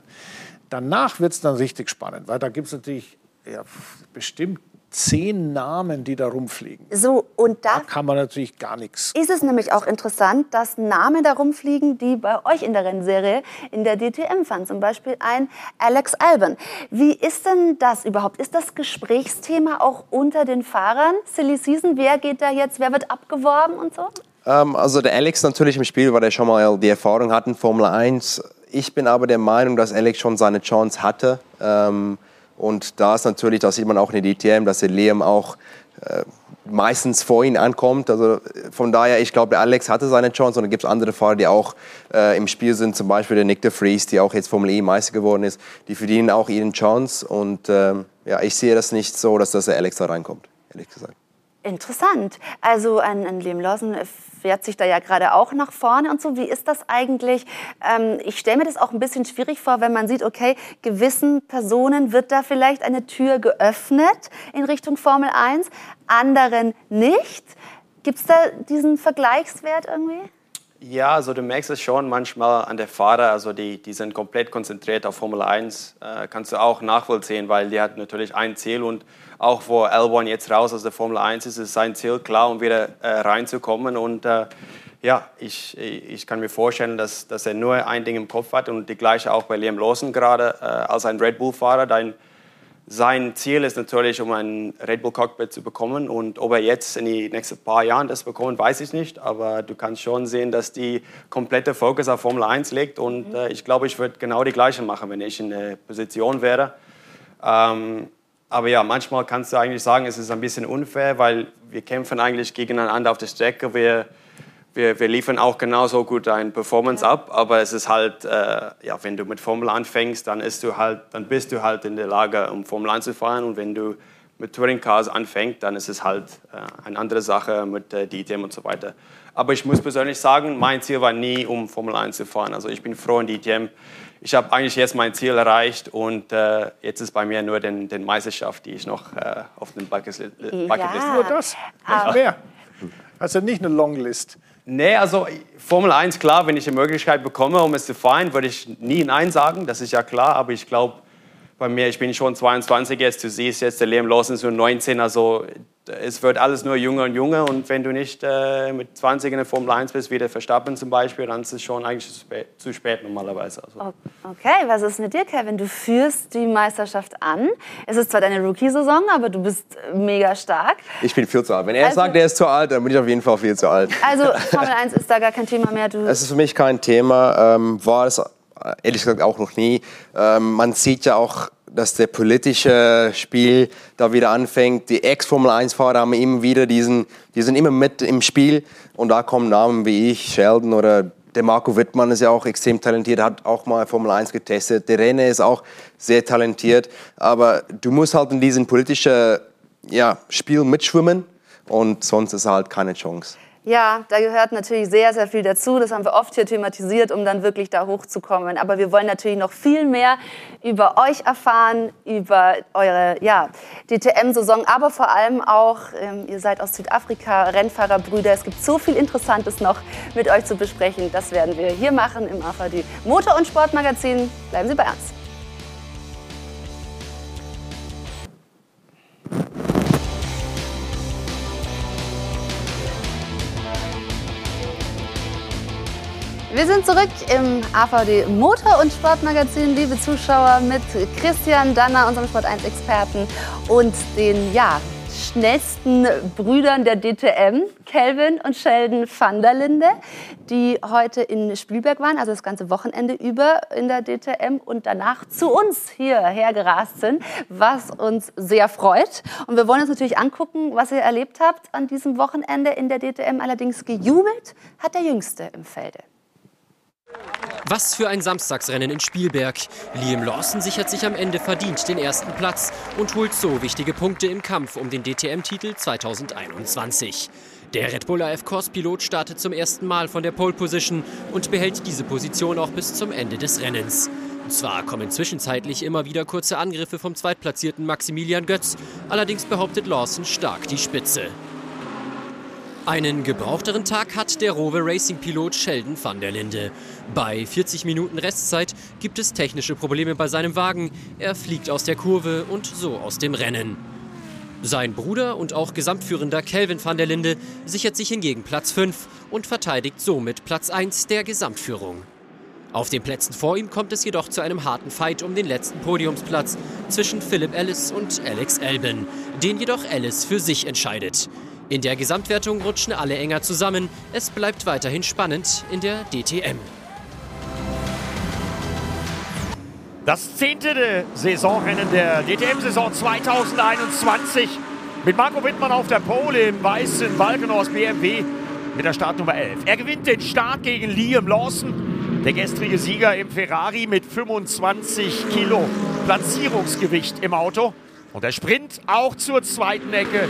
D: Danach wird es dann richtig spannend, weil da gibt es natürlich ja, bestimmt zehn Namen, die da rumfliegen.
A: So, und da,
D: Da kann man natürlich gar nichts.
A: ist es nämlich auch interessant, dass Namen da rumfliegen, die bei euch in der Rennserie in der DTM fahren. Zum Beispiel ein Alex Albon. Wie ist denn das überhaupt? Ist das Gesprächsthema auch unter den Fahrern? Silly Season, wer geht da jetzt, wer wird abgeworben und so?
B: Ähm, also der Alex natürlich im Spiel, weil er schon mal die Erfahrung hat in Formel 1. Ich bin aber der Meinung, dass Alex schon seine Chance hatte. Ähm, und da ist natürlich, das sieht man auch in der DTM, dass der Liam auch äh, meistens vor ihn ankommt. Also äh, von daher, ich glaube, der Alex hatte seine Chance und dann gibt es andere Fahrer, die auch äh, im Spiel sind, zum Beispiel der Nick de Vries, die auch jetzt Formel E Meister geworden ist. Die verdienen auch ihren Chance und ähm, ja, ich sehe das nicht so, dass das der Alex da reinkommt, ehrlich gesagt.
A: Interessant. Also ein, ein Liam Lawson fährt sich da ja gerade auch nach vorne und so. Wie ist das eigentlich? Ähm, ich stelle mir das auch ein bisschen schwierig vor, wenn man sieht, okay, gewissen Personen wird da vielleicht eine Tür geöffnet in Richtung Formel 1, anderen nicht. Gibt es da diesen Vergleichswert irgendwie?
C: Ja, also du merkst es schon manchmal an der Fahrer, also die, die sind komplett konzentriert auf Formel 1. Äh, kannst du auch nachvollziehen, weil die hat natürlich ein Ziel und auch wo Albon jetzt raus aus der Formel 1 ist, ist sein Ziel klar, um wieder äh, reinzukommen. Und äh, ja, ich, ich kann mir vorstellen, dass, dass er nur ein Ding im Kopf hat und die gleiche auch bei Liam Lawson gerade äh, als ein Red Bull-Fahrer. Dein, sein Ziel ist natürlich, um ein Red Bull Cockpit zu bekommen. Und ob er jetzt in die nächsten paar Jahren das bekommt, weiß ich nicht. Aber du kannst schon sehen, dass die komplette Fokus auf Formel 1 liegt. Und äh, ich glaube, ich würde genau die gleiche machen, wenn ich in der Position wäre. Ähm, aber ja, manchmal kannst du eigentlich sagen, es ist ein bisschen unfair, weil wir kämpfen eigentlich gegeneinander auf der Strecke. Wir, wir, wir liefern auch genauso gut eine Performance ab, aber es ist halt, äh, ja, wenn du mit Formel anfängst, dann, ist du halt, dann bist du halt in der Lage, um Formel 1 zu fahren. Und wenn du mit Touring Cars anfängst, dann ist es halt äh, eine andere Sache mit äh, DTM und so weiter. Aber ich muss persönlich sagen, mein Ziel war nie, um Formel 1 zu fahren. Also ich bin froh in DTM. Ich habe eigentlich jetzt mein Ziel erreicht und äh, jetzt ist bei mir nur den, den Meisterschaft, die ich noch äh, auf dem Bucketlist Bucketlist
A: Ja.
D: Nur das, nicht mehr. Also nicht eine Longlist.
C: Nee, also Formel 1, klar, wenn ich die Möglichkeit bekomme, um es zu fahren, würde ich nie Nein sagen, das ist ja klar, aber ich glaube, bei mir, ich bin schon 22 jetzt, du siehst jetzt, der Liam Lawson ist nur 19, also es wird alles nur jünger und jünger und wenn du nicht äh, mit 20 in der Formel 1 bist, wie der Verstappen zum Beispiel, dann ist es schon eigentlich zu spät, zu spät normalerweise. Also.
A: Okay, was ist mit dir, Kevin? Du führst die Meisterschaft an. Es ist zwar deine Rookie-Saison, aber du bist mega stark.
B: Ich bin viel zu alt. Wenn er
A: Also-
B: sagt, er ist zu alt, dann bin ich auf jeden Fall viel zu alt.
A: Also Formel 1 ist da gar kein Thema mehr. Du,
B: Es ist für mich kein Thema, ähm, war es ehrlich gesagt auch noch nie. Ähm, man sieht ja auch, dass der politische Spiel da wieder anfängt. Die Ex-Formel-1-Fahrer haben immer wieder diesen, die sind immer mit im Spiel und da kommen Namen wie ich, Sheldon oder der Marco Wittmann ist ja auch extrem talentiert, hat auch mal Formel 1 getestet. Der Renne ist auch sehr talentiert, aber du musst halt in diesem politischen ja, Spiel mitschwimmen und sonst ist halt keine Chance.
A: Ja, da gehört natürlich sehr, sehr viel dazu. Das haben wir oft hier thematisiert, um dann wirklich da hochzukommen. Aber wir wollen natürlich noch viel mehr über euch erfahren, über eure ja, DTM-Saison, aber vor allem auch, ähm, ihr seid aus Südafrika, Rennfahrerbrüder. Es gibt so viel Interessantes noch mit euch zu besprechen. Das werden wir hier machen im AVD Motor- und Sportmagazin. Bleiben Sie bei uns. Wir sind zurück im AVD Motor- und Sportmagazin, liebe Zuschauer, mit Christian Danner, unserem Sport1-Experten, und den ja, schnellsten Brüdern der DTM, Kelvin und Sheldon van der Linde, die heute in Spielberg waren, also das ganze Wochenende über in der DTM und danach zu uns hierher gerast sind, was uns sehr freut. Und wir wollen uns natürlich angucken, was ihr erlebt habt an diesem Wochenende in der DTM. Allerdings gejubelt hat der Jüngste im Felde.
E: Was für ein Samstagsrennen in Spielberg. Liam Lawson sichert sich am Ende verdient den ersten Platz und holt so wichtige Punkte im Kampf um den DTM-Titel 2021. Der Red Bull AF Corse-Pilot startet zum ersten Mal von der Pole Position und behält diese Position auch bis zum Ende des Rennens. Zwar kommen zwischenzeitlich immer wieder kurze Angriffe vom zweitplatzierten Maximilian Götz, allerdings behauptet Lawson stark die Spitze. Einen gebrauchteren Tag hat der Rover Racing-Pilot Sheldon van der Linde. Bei 40 Minuten Restzeit gibt es technische Probleme bei seinem Wagen. Er fliegt aus der Kurve und so aus dem Rennen. Sein Bruder und auch Gesamtführender Kelvin van der Linde sichert sich hingegen Platz 5 und verteidigt somit Platz 1 der Gesamtführung. Auf den Plätzen vor ihm kommt es jedoch zu einem harten Fight um den letzten Podiumsplatz zwischen Philip Ellis und Alex Albin, den jedoch Ellis für sich entscheidet. In der Gesamtwertung rutschen alle enger zusammen. Es bleibt weiterhin spannend in der DTM.
F: Das zehnte Saisonrennen der DTM-Saison 2021 mit Marco Wittmann auf der Pole im weißen Balkenhorst BMW mit der Startnummer 11. Er gewinnt den Start gegen Liam Lawson, der gestrige Sieger im Ferrari mit 25 Kilo Platzierungsgewicht im Auto. Und der Sprint auch zur zweiten Ecke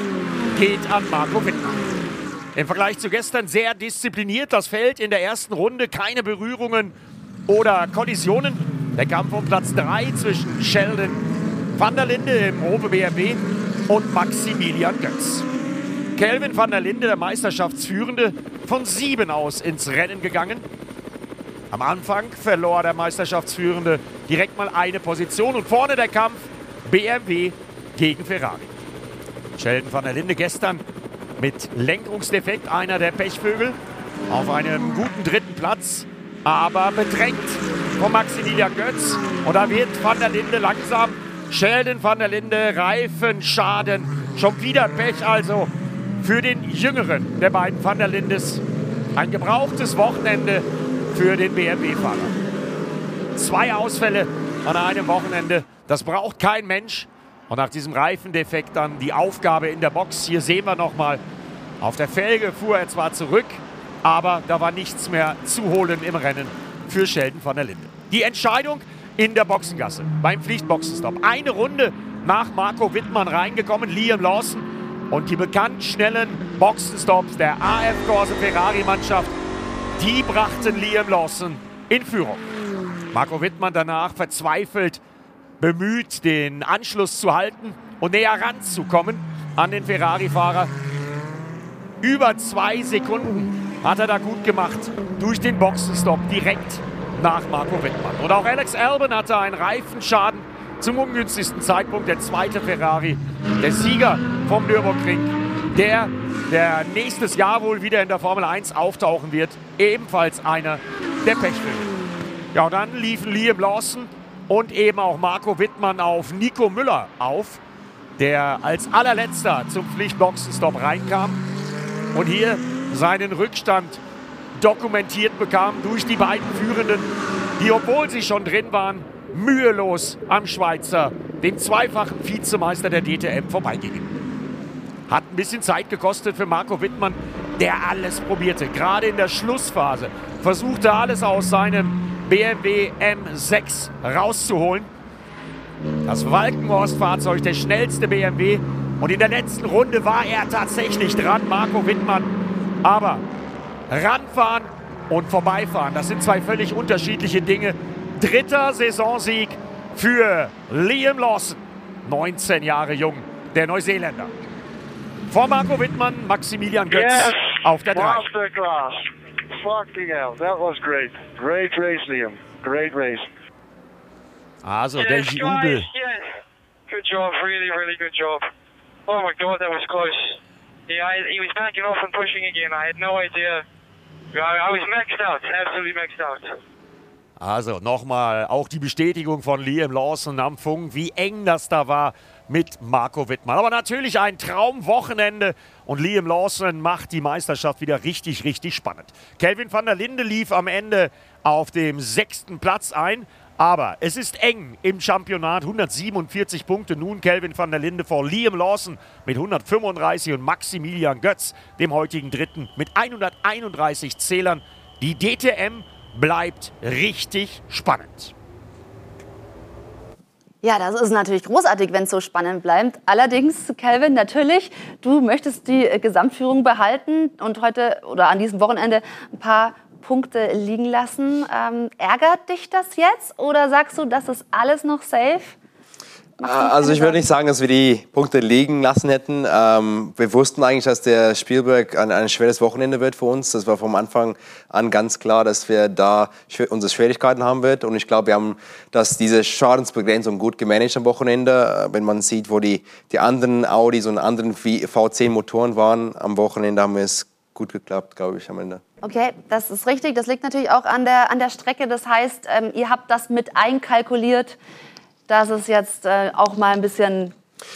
F: geht an Marco Wittmann. Im Vergleich zu gestern sehr diszipliniert das Feld in der ersten Runde, keine Berührungen oder Kollisionen. Der Kampf um Platz 3 zwischen Sheldon van der Linde im Robe BMW und Maximilian Götz. Kelvin van der Linde, der Meisterschaftsführende, von sieben aus ins Rennen gegangen. Am Anfang verlor der Meisterschaftsführende direkt mal eine Position und vorne der Kampf BMW gegen Ferrari. Sheldon van der Linde gestern mit Lenkungsdefekt, einer der Pechvögel, auf einem guten dritten Platz, aber bedrängt von Maximilian Götz. Und da wird van der Linde langsam. Sheldon van der Linde, Reifenschaden, schon wieder Pech also für den jüngeren der beiden van der Lindes. Ein gebrauchtes Wochenende für den BMW-Fahrer. Zwei Ausfälle an einem Wochenende, das braucht kein Mensch. Und nach diesem Reifendefekt dann die Aufgabe in der Box. Hier sehen wir nochmal, auf der Felge fuhr er zwar zurück, aber da war nichts mehr zu holen im Rennen für Sheldon van der Linde. Die Entscheidung in der Boxengasse beim Pflichtboxenstopp. Eine Runde nach Marco Wittmann reingekommen, Liam Lawson. Und die bekannt schnellen Boxenstops der AF Corse Ferrari Mannschaft, die brachten Liam Lawson in Führung. Marco Wittmann danach verzweifelt bemüht, den Anschluss zu halten und näher ranzukommen an den Ferrari-Fahrer. Über zwei Sekunden hat er da gut gemacht durch den Boxenstopp direkt nach Marco Wittmann. Und auch Alex Albon hatte einen Reifenschaden zum ungünstigsten Zeitpunkt. Der zweite Ferrari, der Sieger vom Nürburgring, der, der nächstes Jahr wohl wieder in der Formel 1 auftauchen wird. Ebenfalls einer der Pechvögel. Ja, und dann liefen Liam Lawson und eben auch Marco Wittmann auf Nico Müller auf, der als allerletzter zum Pflichtboxenstopp reinkam und hier seinen Rückstand dokumentiert bekam durch die beiden Führenden, die, obwohl sie schon drin waren, mühelos am Schweizer, dem zweifachen Vizemeister der DTM, vorbeigingen. Hat ein bisschen Zeit gekostet für Marco Wittmann, der alles probierte. Gerade in der Schlussphase versuchte alles aus seinem BMW M6 rauszuholen. Das Walkenhorst-Fahrzeug, der schnellste BMW. Und in der letzten Runde war er tatsächlich dran, Marco Wittmann. Aber ranfahren und vorbeifahren, das sind zwei völlig unterschiedliche Dinge. Dritter Saisonsieg für Liam Lawson, 19 Jahre jung, der Neuseeländer. Vor Marco Wittmann, Maximilian Götz yes. auf der 3.
G: Fucking hell, that was great. Great race, Liam. Great race.
F: Also, yes, der Jubel.
G: Yes. Good job, really, really good job. Oh my god, that was close. Yeah, I, he was backing off and pushing again. I had no idea. I, I was maxed out, absolutely maxed out.
F: Also nochmal auch die Bestätigung von Liam Lawson am Funk, wie eng das da war mit Marco Wittmann. Aber natürlich ein Traumwochenende und Liam Lawson macht die Meisterschaft wieder richtig, richtig spannend. Kelvin van der Linde lief am Ende auf dem sechsten Platz ein. Aber es ist eng im Championat. 147 Punkte nun Kelvin van der Linde vor Liam Lawson mit 135 und Maximilian Götz, dem heutigen Dritten, mit 131 Zählern. Die DTM bleibt richtig spannend.
A: Ja, das ist natürlich großartig, wenn es so spannend bleibt. Allerdings, Calvin, natürlich, du möchtest die Gesamtführung behalten und heute oder an diesem Wochenende ein paar Punkte liegen lassen. Ähm, ärgert dich das jetzt oder sagst du, das ist alles noch safe?
B: Also ich würde nicht sagen, dass wir die Punkte liegen lassen hätten. Ähm, wir wussten eigentlich, dass der Spielberg ein, ein schweres Wochenende wird für uns. Das war vom Anfang an ganz klar, dass wir da unsere Schwierigkeiten haben wird. Und ich glaube, wir haben das, diese Schadensbegrenzung gut gemanagt am Wochenende. Wenn man sieht, wo die, die anderen Audis und anderen V10-Motoren waren am Wochenende, haben wir es gut geklappt, glaube ich, am Ende.
A: Okay, das ist richtig. Das liegt natürlich auch an der, an der Strecke. Das heißt, ähm, ihr habt das mit einkalkuliert dass es jetzt äh, auch mal ein bisschen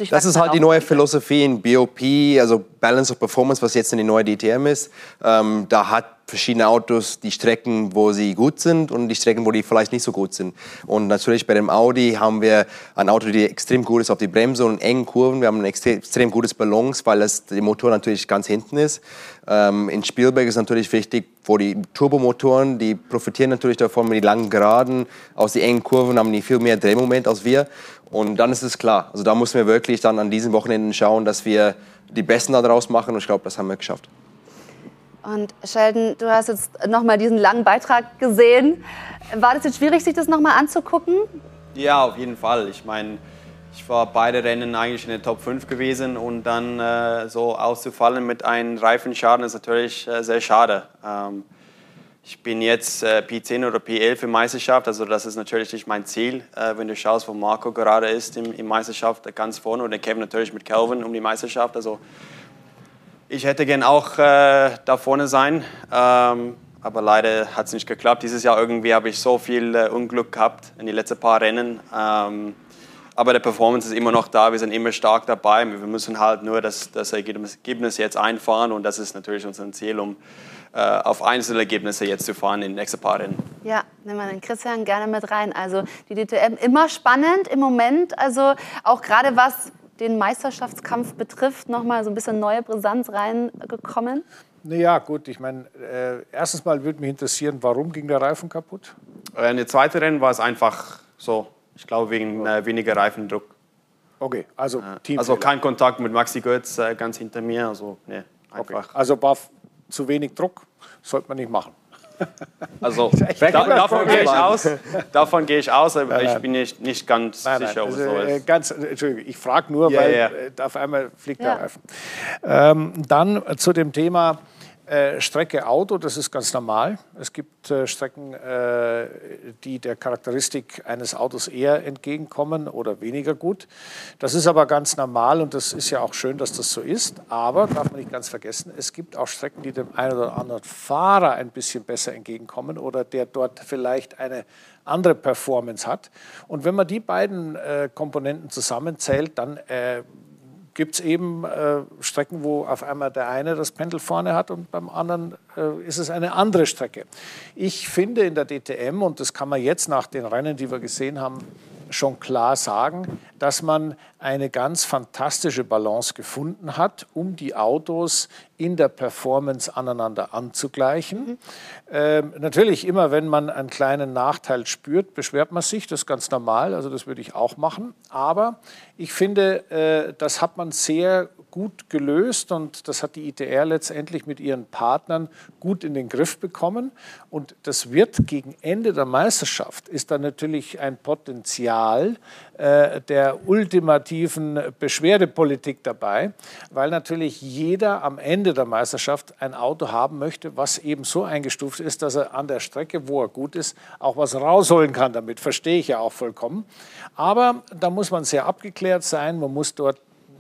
B: das ist halt die neue Philosophie in BOP, also Balance of Performance, was jetzt in die neue DTM ist. Ähm, da hat verschiedene Autos die Strecken, wo sie gut sind und die Strecken, wo die vielleicht nicht so gut sind. Und natürlich bei dem Audi haben wir ein Auto, die extrem gut ist auf die Bremse und engen Kurven. Wir haben ein extrem gutes Balance, weil das, der Motor natürlich ganz hinten ist. Ähm, in Spielberg ist natürlich wichtig, wo die Turbomotoren, die profitieren natürlich davon mit den langen Geraden. Aus den engen Kurven haben die viel mehr Drehmoment als wir. Und dann ist es klar. Also da müssen wir wirklich dann an diesen Wochenenden schauen, dass wir die Besten daraus machen. Und ich glaube, das haben wir geschafft.
A: Und Sheldon, du hast jetzt noch mal diesen langen Beitrag gesehen. War das jetzt schwierig, sich das noch mal anzugucken?
C: Ja, auf jeden Fall. Ich meine, ich war beide Rennen eigentlich in der Top 5 gewesen und dann äh, so auszufallen mit einem Reifenschaden ist natürlich äh, sehr schade. Ähm, ich bin jetzt äh, P10 oder P11 in Meisterschaft, also das ist natürlich nicht mein Ziel. Äh, wenn du schaust, wo Marco gerade ist im, im Meisterschaft, ganz vorne und der Kevin natürlich mit Kelvin um die Meisterschaft. Also ich hätte gern auch äh, da vorne sein, ähm, aber leider hat es nicht geklappt. Dieses Jahr irgendwie habe ich so viel äh, Unglück gehabt in den letzten paar Rennen. Ähm, aber der Performance ist immer noch da, wir sind immer stark dabei. Wir müssen halt nur das, das Ergebnis jetzt einfahren und das ist natürlich unser Ziel, um äh, auf Einzelergebnisse jetzt zu fahren in den nächsten paar Rennen.
A: Ja, nehmen wir den Christian gerne mit rein. Also die DTM immer spannend im Moment. Also auch gerade was den Meisterschaftskampf betrifft, nochmal so ein bisschen neue Brisanz reingekommen?
D: Naja, gut, ich meine, äh, erstens mal würde mich interessieren, warum ging der Reifen kaputt?
C: Äh, in der zweiten Rennen war es einfach so, ich glaube wegen äh, weniger Reifendruck.
D: Okay, also
C: Team. Also kein Kontakt mit Maxi Götz äh, ganz hinter mir, also nee, einfach.
D: Okay. Also war zu wenig Druck, sollte man nicht machen.
C: Also da, davon gehe ich aus. Davon gehe ich aus, aber ich bin nicht, nicht ganz nein, sicher, ob es so
D: ist. Ganz, Entschuldigung, ich frage nur, ja, weil ja. Äh, auf einmal fliegt der Reifen. Ähm, dann zu dem Thema äh, Strecke Auto, das ist ganz normal. Es gibt äh, Strecken, äh, die der Charakteristik eines Autos eher entgegenkommen oder weniger gut. Das ist aber ganz normal und das ist ja auch schön, dass das so ist. Aber, darf man nicht ganz vergessen, es gibt auch Strecken, die dem einen oder anderen Fahrer ein bisschen besser entgegenkommen oder der dort vielleicht eine andere Performance hat. Und wenn man die beiden äh, Komponenten zusammenzählt, dann äh, gibt es eben äh, Strecken, wo auf einmal der eine das Pendel vorne hat und beim anderen äh, ist es eine andere Strecke. Ich finde in der DTM, und das kann man jetzt nach den Rennen, die wir gesehen haben, schon klar sagen, dass man eine ganz fantastische Balance gefunden hat, um die Autos in der Performance aneinander anzugleichen. Mhm. Ähm, natürlich immer, wenn man einen kleinen Nachteil spürt, beschwert man sich, das ist ganz normal, also das würde ich auch machen. Aber ich finde, äh, das hat man sehr gut gelöst und das hat die ITR letztendlich mit ihren Partnern gut in den Griff bekommen. Und das wird gegen Ende der Meisterschaft, ist da natürlich ein Potenzial äh, der ultimativen Beschwerdepolitik dabei, weil natürlich jeder am Ende der Meisterschaft ein Auto haben möchte, was eben so eingestuft ist, dass er an der Strecke, wo er gut ist, auch was rausholen kann damit. Verstehe ich ja auch vollkommen. Aber da muss man sehr abgeklärt sein. Man muss dort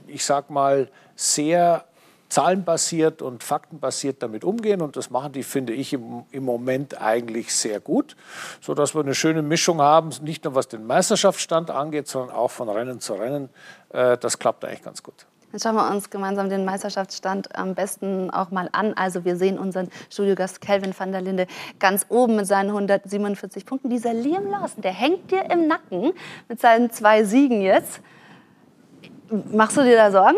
D: ich sag mal, sehr zahlenbasiert und faktenbasiert damit umgehen. Und das machen die, finde ich, im, im Moment eigentlich sehr gut, sodass wir eine schöne Mischung haben, nicht nur was den Meisterschaftsstand angeht, sondern auch von Rennen zu Rennen. Äh, das klappt eigentlich ganz gut.
A: Dann schauen wir uns gemeinsam den Meisterschaftsstand am besten auch mal an. Also wir sehen unseren Studiogast Kelvin van der Linde ganz oben mit seinen 147 Punkten. Dieser Liam Lawson, der hängt dir im Nacken mit seinen zwei Siegen jetzt. Machst du dir da Sorgen?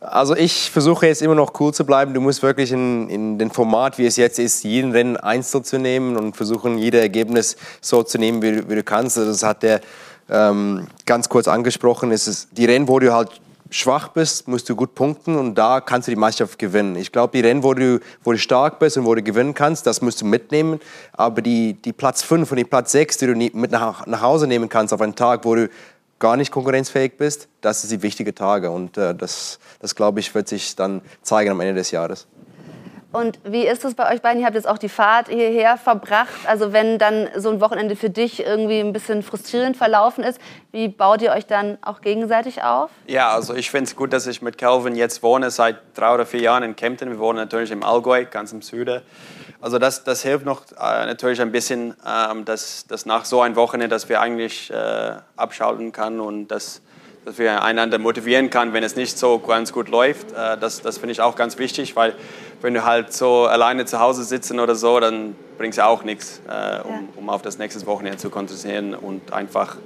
B: Also ich versuche jetzt immer noch cool zu bleiben. Du musst wirklich in, in den Format, wie es jetzt ist, jeden Rennen einzeln zu nehmen und versuchen, jedes Ergebnis so zu nehmen, wie, wie du kannst. Also das hat der ähm, ganz kurz angesprochen. Es ist, die Rennen, wo du halt schwach bist, musst du gut punkten und da kannst du die Meisterschaft gewinnen. Ich glaube, die Rennen, wo du, wo du stark bist und wo du gewinnen kannst, das musst du mitnehmen. Aber die, die Platz 5 und die Platz 6, die du mit nach, nach Hause nehmen kannst auf einen Tag, wo du gar nicht konkurrenzfähig bist, das sind die wichtigen Tage. Und äh, das, das glaube ich, wird sich dann zeigen am Ende des Jahres.
A: Und wie ist es bei euch beiden? Ihr habt jetzt auch die Fahrt hierher verbracht. Also wenn dann so ein Wochenende für dich irgendwie ein bisschen frustrierend verlaufen ist, wie baut ihr euch dann auch gegenseitig auf?
C: Ja, also ich finde es gut, dass ich mit Calvin jetzt wohne, seit drei oder vier Jahren in Kempten. Wir wohnen natürlich im Allgäu, ganz im Süden. Also das, das hilft noch äh, natürlich ein bisschen, ähm, dass, dass nach so einem Wochenende, dass wir eigentlich äh, abschalten können und dass dass wir einander motivieren kann, wenn es nicht so ganz gut läuft. Äh, das, das finde ich auch ganz wichtig, weil wenn du halt so alleine zu Hause sitzen oder so, dann bringt es ja auch nichts, äh, um, ja. um auf das nächste Wochenende zu konzentrieren und einfach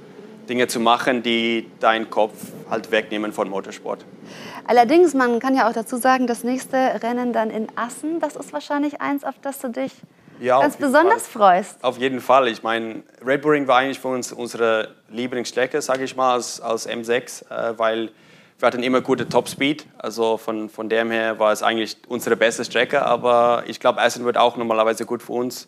C: Dinge zu machen, die deinen Kopf halt wegnehmen von Motorsport.
A: Allerdings, man kann ja auch dazu sagen, das nächste Rennen dann in Assen, das ist wahrscheinlich eins, auf das du dich ja, ganz besonders Fall. freust.
C: Auf jeden Fall. Ich meine, Red Bull Ring war eigentlich für uns unsere Lieblingsstrecke, sage ich mal, als, als M6, äh, weil wir hatten immer gute Topspeed. Also von, von dem her war es eigentlich unsere beste Strecke. Aber ich glaube, Essen wird auch normalerweise gut für uns.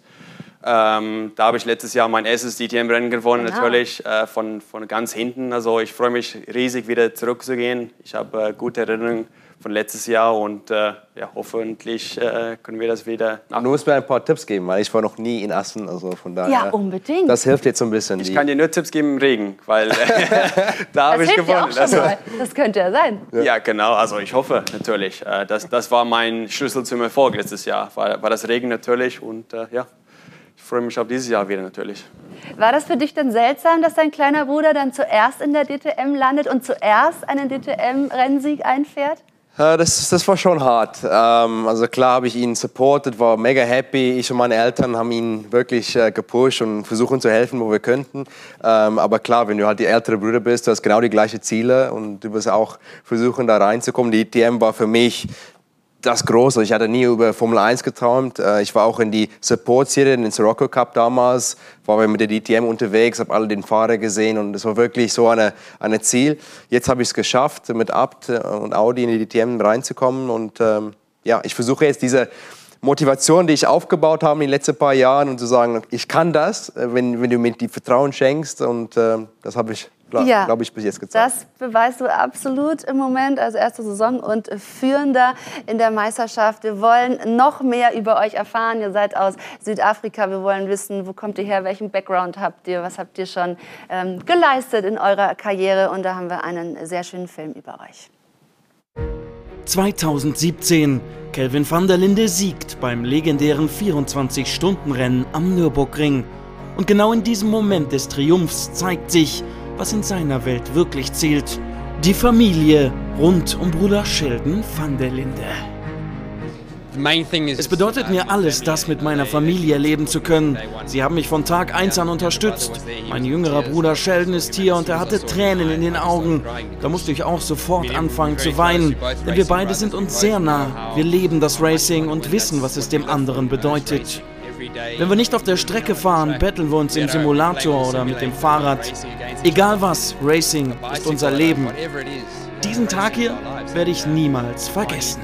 C: Ähm, da habe ich letztes Jahr mein erstes DTM-Rennen gewonnen, genau. natürlich äh, von, von ganz hinten. Also ich freue mich riesig, wieder zurückzugehen. Ich habe äh, gute Erinnerungen von letztes Jahr und äh, ja, hoffentlich äh, können wir das wieder
B: nach. Du musst mir ein paar Tipps geben, weil ich war noch nie in Assen, also von daher.
A: Ja, unbedingt.
B: Das hilft jetzt so ein bisschen.
C: Ich kann dir nur Tipps geben im Regen, weil da habe ich gewonnen.
A: Das, das könnte ja sein.
C: Ja. ja. genau. Also ich hoffe natürlich. Äh, das, das war mein Schlüssel zum Erfolg letztes Jahr. War, war das Regen natürlich und äh, ja, freue mich auf dieses Jahr wieder natürlich.
A: War das für dich denn seltsam, dass dein kleiner Bruder dann zuerst in der DTM landet und zuerst einen DTM-Rennsieg einfährt?
B: Äh, das, das war schon hart. Ähm, also klar habe ich ihn supportet, war mega happy. Ich und meine Eltern haben ihn wirklich äh, gepusht und versuchen zu helfen, wo wir könnten. Ähm, aber klar, wenn du halt die ältere Brüder bist, du hast genau die gleichen Ziele und du wirst auch versuchen, da reinzukommen. Die ITM war für mich das Große. Ich hatte nie über Formel 1 geträumt. Äh, ich war auch in die Support-Serie, in den Sirocco Cup damals, war mit der DTM unterwegs, habe alle den Fahrer gesehen und es war wirklich so ein eine Ziel. Jetzt habe ich es geschafft, mit Abt und Audi in die DTM reinzukommen und ähm, ja, ich versuche jetzt diese Motivation, die ich aufgebaut habe in den letzten paar Jahren und zu sagen, ich kann das, äh, wenn, wenn du mir die Vertrauen schenkst und äh, das habe ich glaube ja, glaub ich, bis jetzt gezeigt.
A: Das beweist du absolut im Moment, also erste Saison und Führender in der Meisterschaft. Wir wollen noch mehr über euch erfahren. Ihr seid aus Südafrika. Wir wollen wissen, wo kommt ihr her, welchen Background habt ihr, was habt ihr schon ähm, geleistet in eurer Karriere. Und da haben wir einen sehr schönen Film über euch.
H: 2017. Kelvin van der Linde siegt beim legendären 24-Stunden-Rennen am Nürburgring. Und genau in diesem Moment des Triumphs zeigt sich, was in seiner Welt wirklich zählt. Die Familie rund um Bruder Sheldon van der Linde. Es bedeutet mir alles, das mit meiner Familie erleben zu können. Sie haben mich von Tag 1 an unterstützt. Mein jüngerer Bruder Sheldon ist hier und er hatte Tränen in den Augen. Da musste ich auch sofort anfangen zu weinen, denn wir beide sind uns sehr nah. Wir leben das Racing und wissen, was es dem anderen bedeutet. Wenn wir nicht auf der Strecke fahren, betteln wir uns im Simulator oder mit dem Fahrrad. Egal was, Racing ist unser Leben. Diesen Tag hier werde ich niemals vergessen.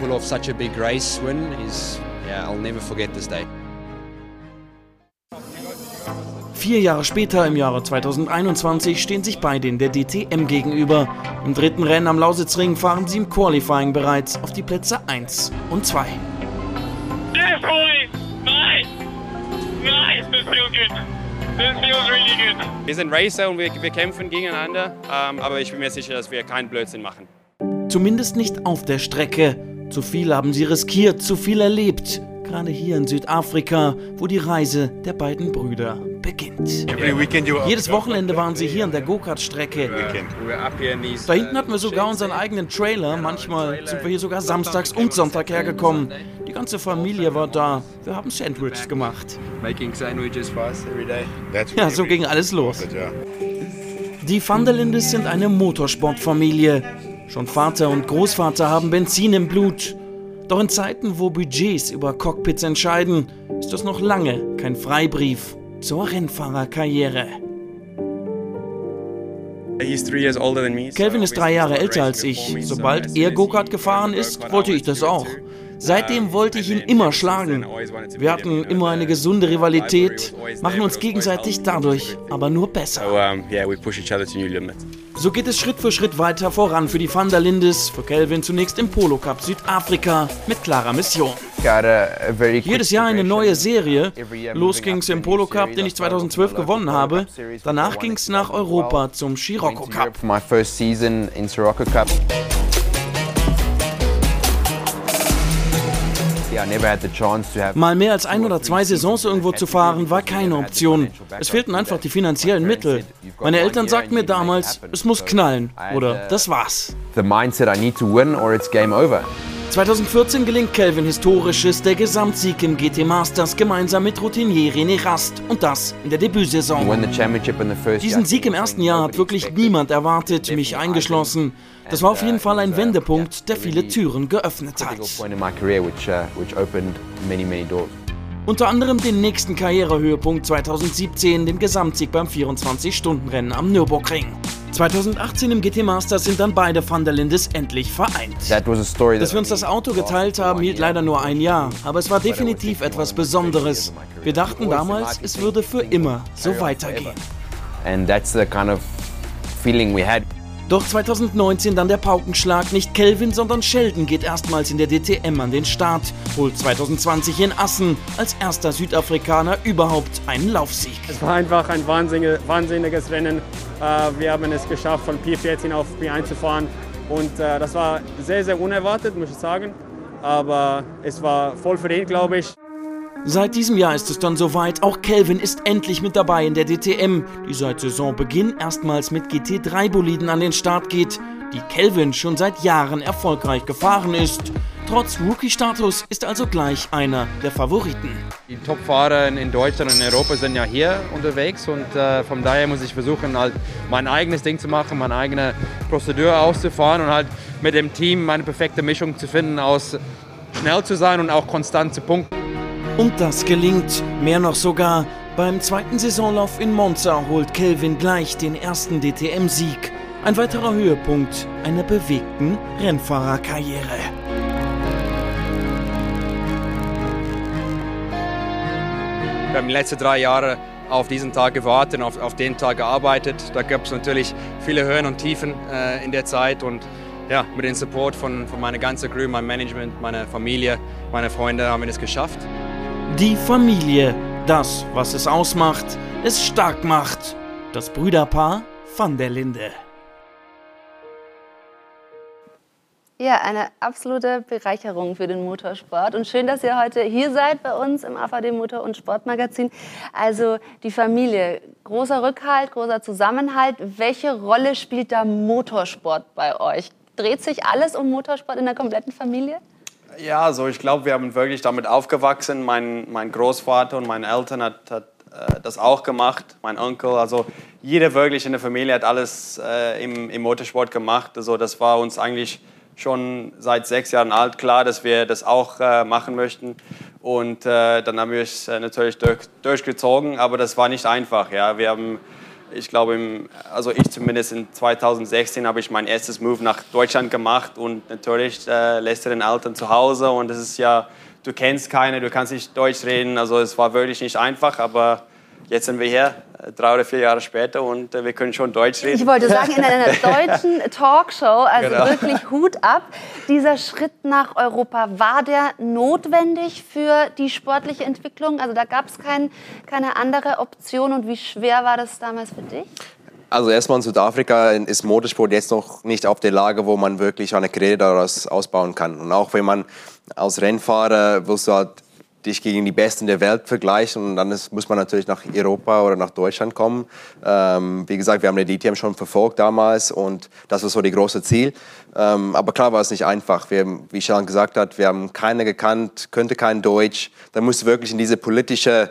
H: Vier Jahre später, im Jahre 2021, stehen sich beide in der DTM gegenüber. Im dritten Rennen am Lausitzring fahren sie im Qualifying bereits auf die Plätze 1 und 2. Yes!
C: Wir sind Racer und wir, wir kämpfen gegeneinander, ähm, aber ich bin mir sicher, dass wir keinen Blödsinn machen.
H: Zumindest nicht auf der Strecke. Zu viel haben sie riskiert, zu viel erlebt. Gerade hier in Südafrika, wo die Reise der beiden Brüder beginnt. Jedes Wochenende waren sie hier an der Go-Kart-Strecke. Da hinten hatten wir sogar unseren eigenen Trailer. Manchmal sind wir hier sogar samstags und Sonntag hergekommen. Die ganze Familie war da. Wir haben Sandwiches gemacht. Ja, so ging alles los. Die Vanderlindes sind eine Motorsportfamilie. Schon Vater und Großvater haben Benzin im Blut. Doch in Zeiten, wo Budgets über Cockpits entscheiden, ist das noch lange kein Freibrief zur Rennfahrerkarriere. Kelvin ist drei Jahre älter als ich. Sobald er Go-Kart gefahren ist, wollte ich das auch. Seitdem wollte ich ihn immer schlagen. Wir hatten immer eine gesunde Rivalität, machen uns gegenseitig dadurch aber nur besser. So geht es Schritt für Schritt weiter voran für die Van der Lindes, für Kelvin zunächst im Polo Cup Südafrika mit klarer Mission. Jedes Jahr eine neue Serie. Los ging's im Polo Cup, den ich 2012 gewonnen habe. Danach ging's nach Europa zum Scirocco Cup. Mal mehr als ein oder zwei Saisons irgendwo zu fahren, war keine Option. Es fehlten einfach die finanziellen Mittel. Meine Eltern sagten mir damals, es muss knallen oder das war's. 2014 gelingt Kelvin Historisches, der Gesamtsieg im GT Masters gemeinsam mit Routinier René Rast und das in der Debütsaison. Diesen Sieg im ersten Jahr hat wirklich niemand erwartet, mich eingeschlossen. Das war auf jeden Fall ein Wendepunkt, der viele Türen geöffnet hat. Unter anderem den nächsten Karrierehöhepunkt 2017, den Gesamtsieg beim 24-Stunden-Rennen am Nürburgring. 2018 im GT Masters sind dann beide Van der Lindes endlich vereint. Dass wir uns das Auto geteilt haben, hielt leider nur ein Jahr, aber es war definitiv etwas Besonderes. Wir dachten damals, es würde für immer so weitergehen. And that's the kind of feeling we had. Doch 2019 dann der Paukenschlag. Nicht Kelvin, sondern Sheldon geht erstmals in der DTM an den Start. Holt 2020 in Assen als erster Südafrikaner überhaupt einen Laufsieg.
I: Es war einfach ein wahnsinniges Rennen. Äh, wir haben es geschafft, von P14 auf P1 zu fahren. Und äh, das war sehr, sehr unerwartet, muss ich sagen. Aber es war voll verdient, glaube ich.
H: Seit diesem Jahr ist es dann soweit. Auch Kelvin ist endlich mit dabei in der DTM, die seit Saisonbeginn erstmals mit GT3-Boliden an den Start geht, die Kelvin schon seit Jahren erfolgreich gefahren ist. Trotz Rookie-Status ist also gleich einer der Favoriten.
J: Die Top-Fahrer in Deutschland und in Europa sind ja hier unterwegs und äh, von daher muss ich versuchen, halt mein eigenes Ding zu machen, meine eigene Prozedur auszufahren und halt mit dem Team meine perfekte Mischung zu finden, aus schnell zu sein und auch konstant zu punkten.
H: Und das gelingt. Mehr noch sogar. Beim zweiten Saisonlauf in Monza holt Kelvin gleich den ersten DTM-Sieg. Ein weiterer Höhepunkt einer bewegten Rennfahrerkarriere.
J: Wir haben die letzten drei Jahre auf diesen Tag gewartet, auf, auf den Tag gearbeitet. Da gab es natürlich viele Höhen und Tiefen äh, in der Zeit und ja, mit dem Support von, von meiner ganzen Crew, meinem Management, meiner Familie, meine Freunde haben wir es geschafft.
H: Die Familie, das, was es ausmacht, es stark macht. Das Brüderpaar van der Linde.
A: Ja, eine absolute Bereicherung für den Motorsport. Und schön, dass ihr heute hier seid bei uns im AVD Motor- und Sportmagazin. Also die Familie, großer Rückhalt, großer Zusammenhalt. Welche Rolle spielt da Motorsport bei euch? Dreht sich alles um Motorsport in der kompletten Familie?
C: Ja, also ich glaube, wir haben wirklich damit aufgewachsen. Mein, mein Großvater und meine Eltern hat, hat äh, das auch gemacht, mein Onkel. Also jeder wirklich in der Familie hat alles äh, im, im Motorsport gemacht. Also das war uns eigentlich schon seit sechs Jahren alt klar, dass wir das auch äh, machen möchten. Und äh, dann haben wir es äh, natürlich durch, durchgezogen, aber das war nicht einfach. Ja. Wir haben ich glaube, im, also ich zumindest in 2016 habe ich mein erstes Move nach Deutschland gemacht und natürlich äh, lässt du den Eltern zu Hause. Und es ist ja, du kennst keine, du kannst nicht Deutsch reden, also es war wirklich nicht einfach, aber jetzt sind wir hier, äh, drei oder vier Jahre später und äh, wir können schon Deutsch reden.
A: Ich wollte sagen, in einer deutschen Talkshow, also genau. wirklich Hut ab. Dieser Schritt nach Europa, war der notwendig für die sportliche Entwicklung? Also da gab es kein, keine andere Option und wie schwer war das damals für dich?
B: Also erstmal in Südafrika ist Motorsport jetzt noch nicht auf der Lage, wo man wirklich eine Karriere daraus ausbauen kann. Und auch wenn man als Rennfahrer willst du halt dich gegen die Besten der Welt vergleichen und dann ist, muss man natürlich nach Europa oder nach Deutschland kommen. Ähm, wie gesagt, wir haben die DTM schon verfolgt damals und das war so das große Ziel. Ähm, aber klar war es nicht einfach. Wir, wie Sean gesagt hat, wir haben keiner gekannt, könnte kein Deutsch. Da musste wirklich in diese politische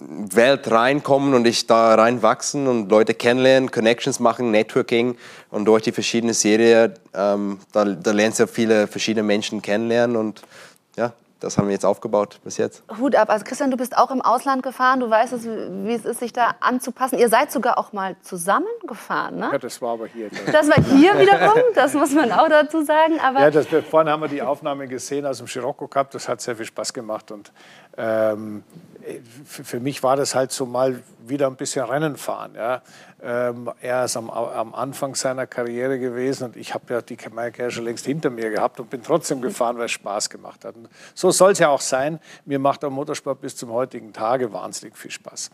B: Welt reinkommen und ich da reinwachsen und Leute kennenlernen, Connections machen, Networking und durch die verschiedenen Serien, ähm, da, da lernst du viele verschiedene Menschen kennenlernen und ja, das haben wir jetzt aufgebaut bis jetzt.
A: Hut ab. Also Christian, du bist auch im Ausland gefahren. Du weißt, wie es ist, sich da anzupassen. Ihr seid sogar auch mal zusammengefahren, ne?
D: Ja, das war aber hier.
A: Das war hier wiederum, das muss man auch dazu sagen. Aber
D: ja, das, vorhin haben wir die Aufnahme gesehen aus dem Scirocco Cup. Das hat sehr viel Spaß gemacht. Und ähm, für mich war das halt so mal wieder ein bisschen Rennen fahren. Ja. Ähm, er ist am, am, Anfang seiner Karriere gewesen und ich habe ja die Mai schon längst hinter mir gehabt und bin trotzdem gefahren, weil es Spaß gemacht hat. Und so soll es ja auch sein. Mir macht der Motorsport bis zum heutigen Tage wahnsinnig viel Spaß.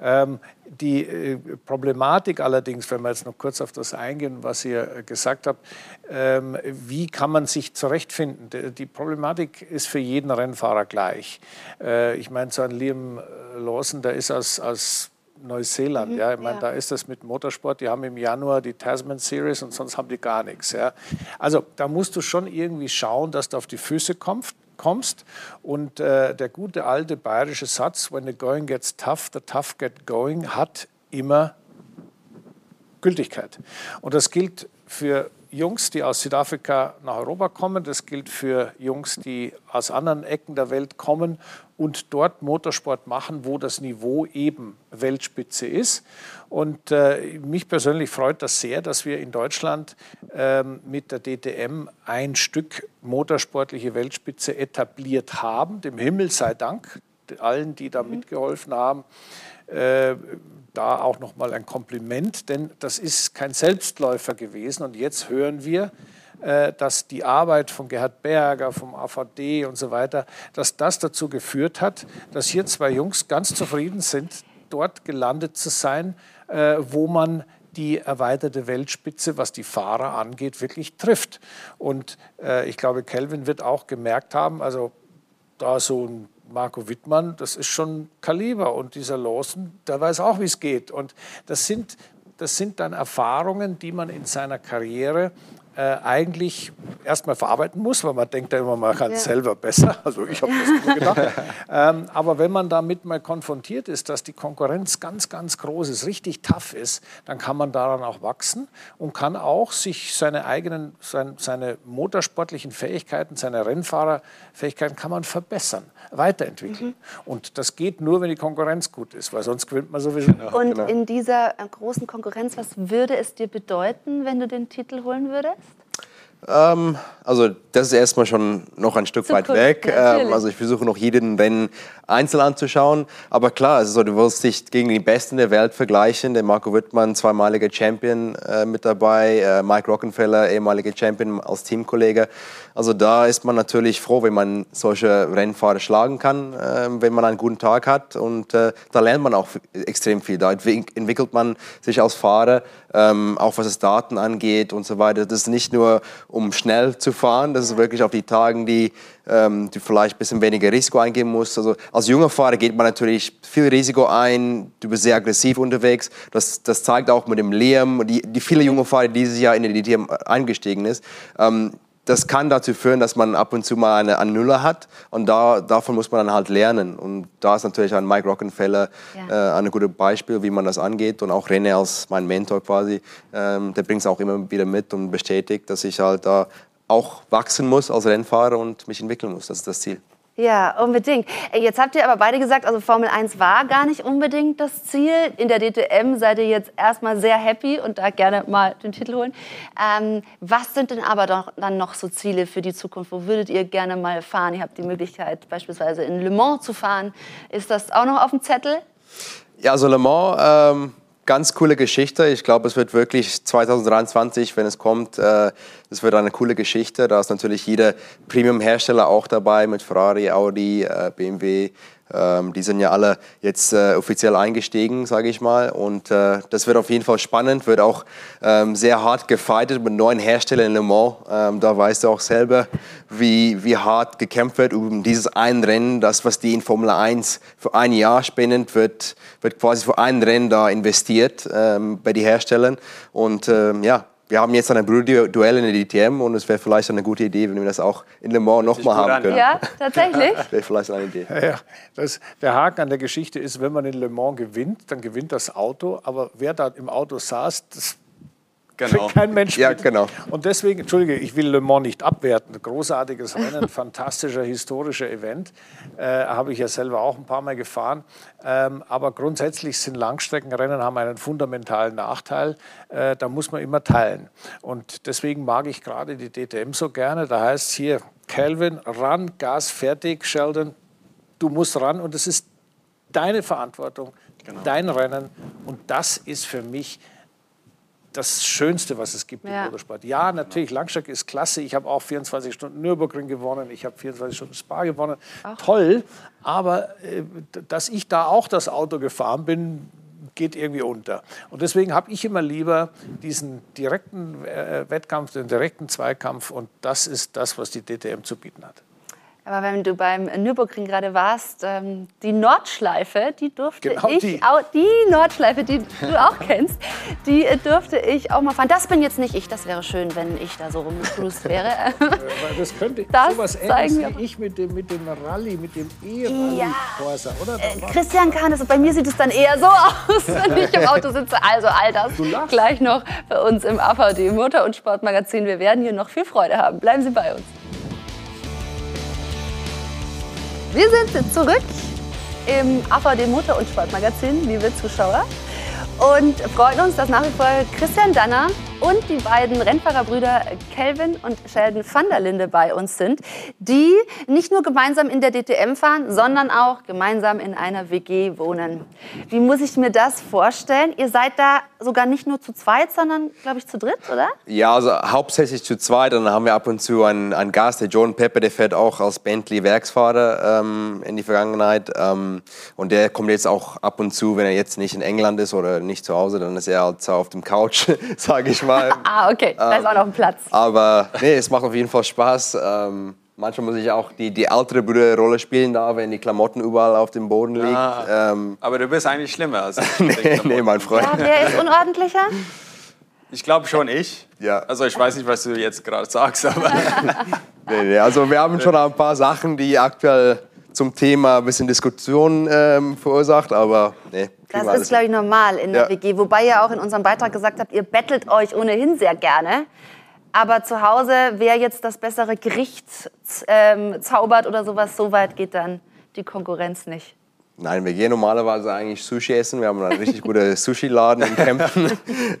D: Ähm, die äh, Problematik allerdings, wenn wir jetzt noch kurz auf das eingehen, was ihr äh, gesagt habt, ähm, wie kann man sich zurechtfinden? Die Problematik ist für jeden Rennfahrer gleich. Äh, ich meine, so ein Liam Lawson, der ist aus, aus Neuseeland. Mhm, ja, ich meine, ja. da ist das mit Motorsport. Die haben im Januar die Tasman Series und sonst haben die gar nichts. Ja. Also da musst du schon irgendwie schauen, dass du auf die Füße kommst. kommst. Und äh, der gute alte bayerische Satz, when the going gets tough, the tough get going, hat immer Gültigkeit. Und das gilt für Jungs, die aus Südafrika nach Europa kommen. Das gilt für Jungs, die aus anderen Ecken der Welt kommen und dort Motorsport machen, wo das Niveau eben Weltspitze ist. Und äh, mich persönlich freut das sehr, dass wir in Deutschland äh, mit der DTM ein Stück motorsportliche Weltspitze etabliert haben. Dem Himmel sei Dank allen, die da mhm. mitgeholfen haben. Äh, da auch noch mal ein Kompliment, denn das ist kein Selbstläufer gewesen. Und jetzt hören wir, dass die Arbeit von Gerhard Berger, vom AVD und so weiter, dass das dazu geführt hat, dass hier zwei Jungs ganz zufrieden sind, dort gelandet zu sein, äh, wo man die erweiterte Weltspitze, was die Fahrer angeht, wirklich trifft. Und äh, ich glaube, Kelvin wird auch gemerkt haben, also da so ein Marco Wittmann, das ist schon Kaliber. Und dieser Lawson, der weiß auch, wie es geht. Und das sind, das sind dann Erfahrungen, die man in seiner Karriere äh, eigentlich erstmal verarbeiten muss, weil man denkt ja immer, man kann es ja. selber besser. Also ich habe das immer gedacht. ähm, aber wenn man damit mal konfrontiert ist, dass die Konkurrenz ganz, ganz groß ist, richtig tough ist, dann kann man daran auch wachsen und kann auch sich seine eigenen, sein, seine motorsportlichen Fähigkeiten, seine Rennfahrerfähigkeiten kann man verbessern, weiterentwickeln. Mhm. Und das geht nur, wenn die Konkurrenz gut ist, weil sonst gewinnt man sowieso.
A: Ja, und genau. in dieser äh, großen Konkurrenz, was würde es dir bedeuten, wenn du den Titel holen würdest?
B: Ähm, also das ist erstmal schon noch ein Stück Zu weit weg. Ähm, also ich versuche noch jeden Rennen einzeln anzuschauen. Aber klar, also du wirst dich gegen die Besten der Welt vergleichen. Der Marco Wittmann, zweimaliger Champion äh, mit dabei. Äh, Mike Rockenfeller, ehemaliger Champion als Teamkollege. Also da ist man natürlich froh, wenn man solche Rennfahrer schlagen kann, äh, wenn man einen guten Tag hat. Und äh, da lernt man auch extrem viel. Da entwickelt man sich als Fahrer, ähm, auch was das Daten angeht und so weiter. Das ist nicht nur, um schnell zu fahren, das ist wirklich auf die Tagen, die ähm, du vielleicht ein bisschen weniger Risiko eingehen musst. Also als junger Fahrer geht man natürlich viel Risiko ein, du bist sehr aggressiv unterwegs. Das, das zeigt auch mit dem Liam, die, die viele junge Fahrer, die dieses Jahr in die DTM eingestiegen ist. Ähm, das kann dazu führen, dass man ab und zu mal eine, eine Nuller hat und da, davon muss man dann halt lernen. Und da ist natürlich ein Mike Rockenfeller ja. äh, ein gutes Beispiel, wie man das angeht und auch René als mein Mentor quasi, ähm, der bringt es auch immer wieder mit und bestätigt, dass ich halt da auch wachsen muss als Rennfahrer und mich entwickeln muss. Das ist das Ziel.
A: Ja, unbedingt. Jetzt habt ihr aber beide gesagt, also Formel 1 war gar nicht unbedingt das Ziel. In der DTM seid ihr jetzt erstmal sehr happy und da gerne mal den Titel holen. Ähm, was sind denn aber doch dann noch so Ziele für die Zukunft? Wo würdet ihr gerne mal fahren? Ihr habt die Möglichkeit, beispielsweise in Le Mans zu fahren. Ist das auch noch auf dem Zettel?
B: Ja, also Le Mans ähm, ganz coole Geschichte. Ich glaube, es wird wirklich 2023, wenn es kommt, äh, es wird eine coole Geschichte. Da ist natürlich jeder Premium-Hersteller auch dabei mit Ferrari, Audi, äh, BMW. Ähm, die sind ja alle jetzt äh, offiziell eingestiegen, sage ich mal. Und äh, das wird auf jeden Fall spannend, wird auch ähm, sehr hart gefightet mit neuen Herstellern in Le Mans. Ähm, da weißt du auch selber, wie, wie hart gekämpft wird um dieses ein Rennen. Das, was die in Formel 1 für ein Jahr spendet, wird, wird quasi für ein Rennen da investiert ähm, bei den Herstellern. Und ähm, ja, wir haben jetzt ein Brüder-Duell in der DTM und es wäre vielleicht eine gute Idee, wenn wir das auch in Le Mans nochmal haben können.
A: Ja, tatsächlich.
B: wäre vielleicht eine Idee.
D: Ja, ja. Das, der Haken an der Geschichte ist, wenn man in Le Mans gewinnt, dann gewinnt das Auto, aber wer da im Auto saß, das
C: Genau.
D: Kein Mensch
B: Ja,
D: mit.
B: genau.
D: Und deswegen, Entschuldige, ich will Le Mans nicht abwerten. Großartiges Rennen, fantastischer historischer Event. Äh, Habe ich ja selber auch ein paar Mal gefahren. Ähm, aber grundsätzlich sind Langstreckenrennen haben einen fundamentalen Nachteil. Äh, da muss man immer teilen. Und deswegen mag ich gerade die DTM so gerne. Da heißt es hier, Calvin, ran, Gas, fertig, Sheldon, du musst ran. Und es ist deine Verantwortung, dein Rennen. Und das ist für mich das Schönste, was es gibt
A: Ja.
D: im Motorsport. Ja, natürlich, Langstrecke ist klasse. Ich habe auch 24 Stunden Nürburgring gewonnen. Ich habe 24 Stunden Spa gewonnen. Toll. Aber äh, dass ich da auch das Auto gefahren bin, geht irgendwie unter. Und deswegen habe ich immer lieber diesen direkten äh, Wettkampf, den direkten Zweikampf. Und das ist das, was die DTM zu bieten hat.
A: Aber wenn du beim Nürburgring gerade warst, ähm, die Nordschleife, die durfte
D: Genau
A: ich
D: die.
A: auch, die Nordschleife, die du auch kennst, die äh, durfte ich auch mal fahren. Das bin jetzt nicht ich, das wäre schön, wenn ich da so rumgecruised wäre.
D: Das könnte
A: Das
D: sowas
A: zeigen
D: ähnliches wie ich mit dem, mit dem Rallye, mit dem E-Rallye
A: Ja.
D: Corsa, oder? War-
A: Christian Kahn bei mir sieht es dann eher so aus, wenn ich im Auto sitze. Also all das gleich noch bei uns im AVD Motor- und Sportmagazin. Wir werden hier noch viel Freude haben. Bleiben Sie bei uns. Wir sind zurück im AVD Motor- und Sportmagazin, liebe Zuschauer. Und freuen uns, dass nach wie vor Christian Danner und die beiden Rennfahrerbrüder Kelvin und Sheldon van der Linde bei uns sind, die nicht nur gemeinsam in der DTM fahren, sondern auch gemeinsam in einer WG wohnen. Wie muss ich mir das vorstellen? Ihr seid da sogar nicht nur zu zweit, sondern, glaube ich, zu dritt, oder?
B: Ja, also hauptsächlich zu zweit. Dann haben wir ab und zu einen, einen Gast, der John Pepper, der fährt auch als Bentley-Werksfahrer ähm, in die Vergangenheit. Ähm, und der kommt jetzt auch ab und zu, wenn er jetzt nicht in England ist oder nicht zu Hause, dann ist er halt auf dem Couch, sage ich mal.
A: Ah, okay, da ist auch noch ein Platz.
B: Aber nee, es macht auf jeden Fall Spaß. Ähm, manchmal muss ich auch die, die ältere Brüderrolle spielen, da, wenn die Klamotten überall auf dem Boden liegen. Ähm,
C: Aber du bist eigentlich schlimmer als ich.
B: nee, nee, mein Freund.
A: Ja, wer ist unordentlicher?
C: Ich glaube schon ich.
B: Ja.
C: Also ich weiß nicht, was du jetzt gerade sagst, aber
B: Nee, nee, also wir haben schon ein paar Sachen, die aktuell zum Thema ein bisschen Diskussion ähm, verursacht, aber nee.
A: Das ist, glaube ich, normal in der
B: Ja.
A: WG. Wobei ihr auch in unserem Beitrag gesagt habt, ihr bettelt euch ohnehin sehr gerne. Aber zu Hause, wer jetzt das bessere Gericht ähm, zaubert oder sowas, so weit geht dann die Konkurrenz nicht.
B: Nein, wir gehen normalerweise eigentlich Sushi essen. Wir haben einen richtig guten Sushi-Laden in Kempten.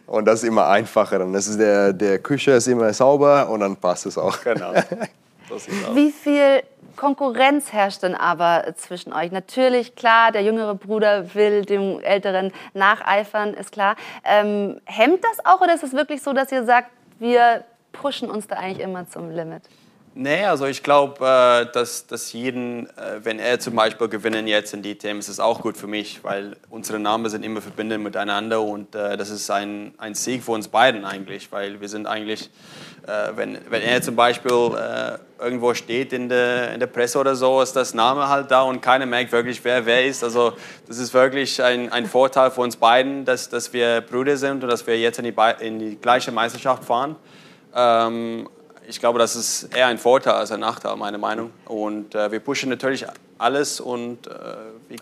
B: Und das ist immer einfacher. Dann ist der, der Küche ist immer sauber und dann passt es auch.
C: genau. Das ist auch.
A: Wie viel Konkurrenz herrscht denn aber zwischen euch? Natürlich, klar, der jüngere Bruder will dem älteren nacheifern, ist klar. Ähm, hemmt das auch oder ist es wirklich so, dass ihr sagt, wir pushen uns da eigentlich immer zum Limit?
C: Nee, also ich glaube, äh, dass, dass jeden, äh, wenn er zum Beispiel gewinnen jetzt in die DTM, ist es auch gut für mich, weil unsere Namen sind immer verbunden miteinander und äh, das ist ein, ein Sieg für uns beiden eigentlich, weil wir sind eigentlich, wenn, wenn er zum Beispiel äh, irgendwo steht in der, in der Presse oder so, ist das Name halt da und keiner merkt wirklich, wer wer ist. Also das ist wirklich ein, ein Vorteil für uns beiden, dass, dass wir Brüder sind und dass wir jetzt in die, in die gleiche Meisterschaft fahren. Ähm, ich glaube, das ist eher ein Vorteil als ein Nachteil, meine Meinung. Und äh, wir pushen natürlich alles und äh,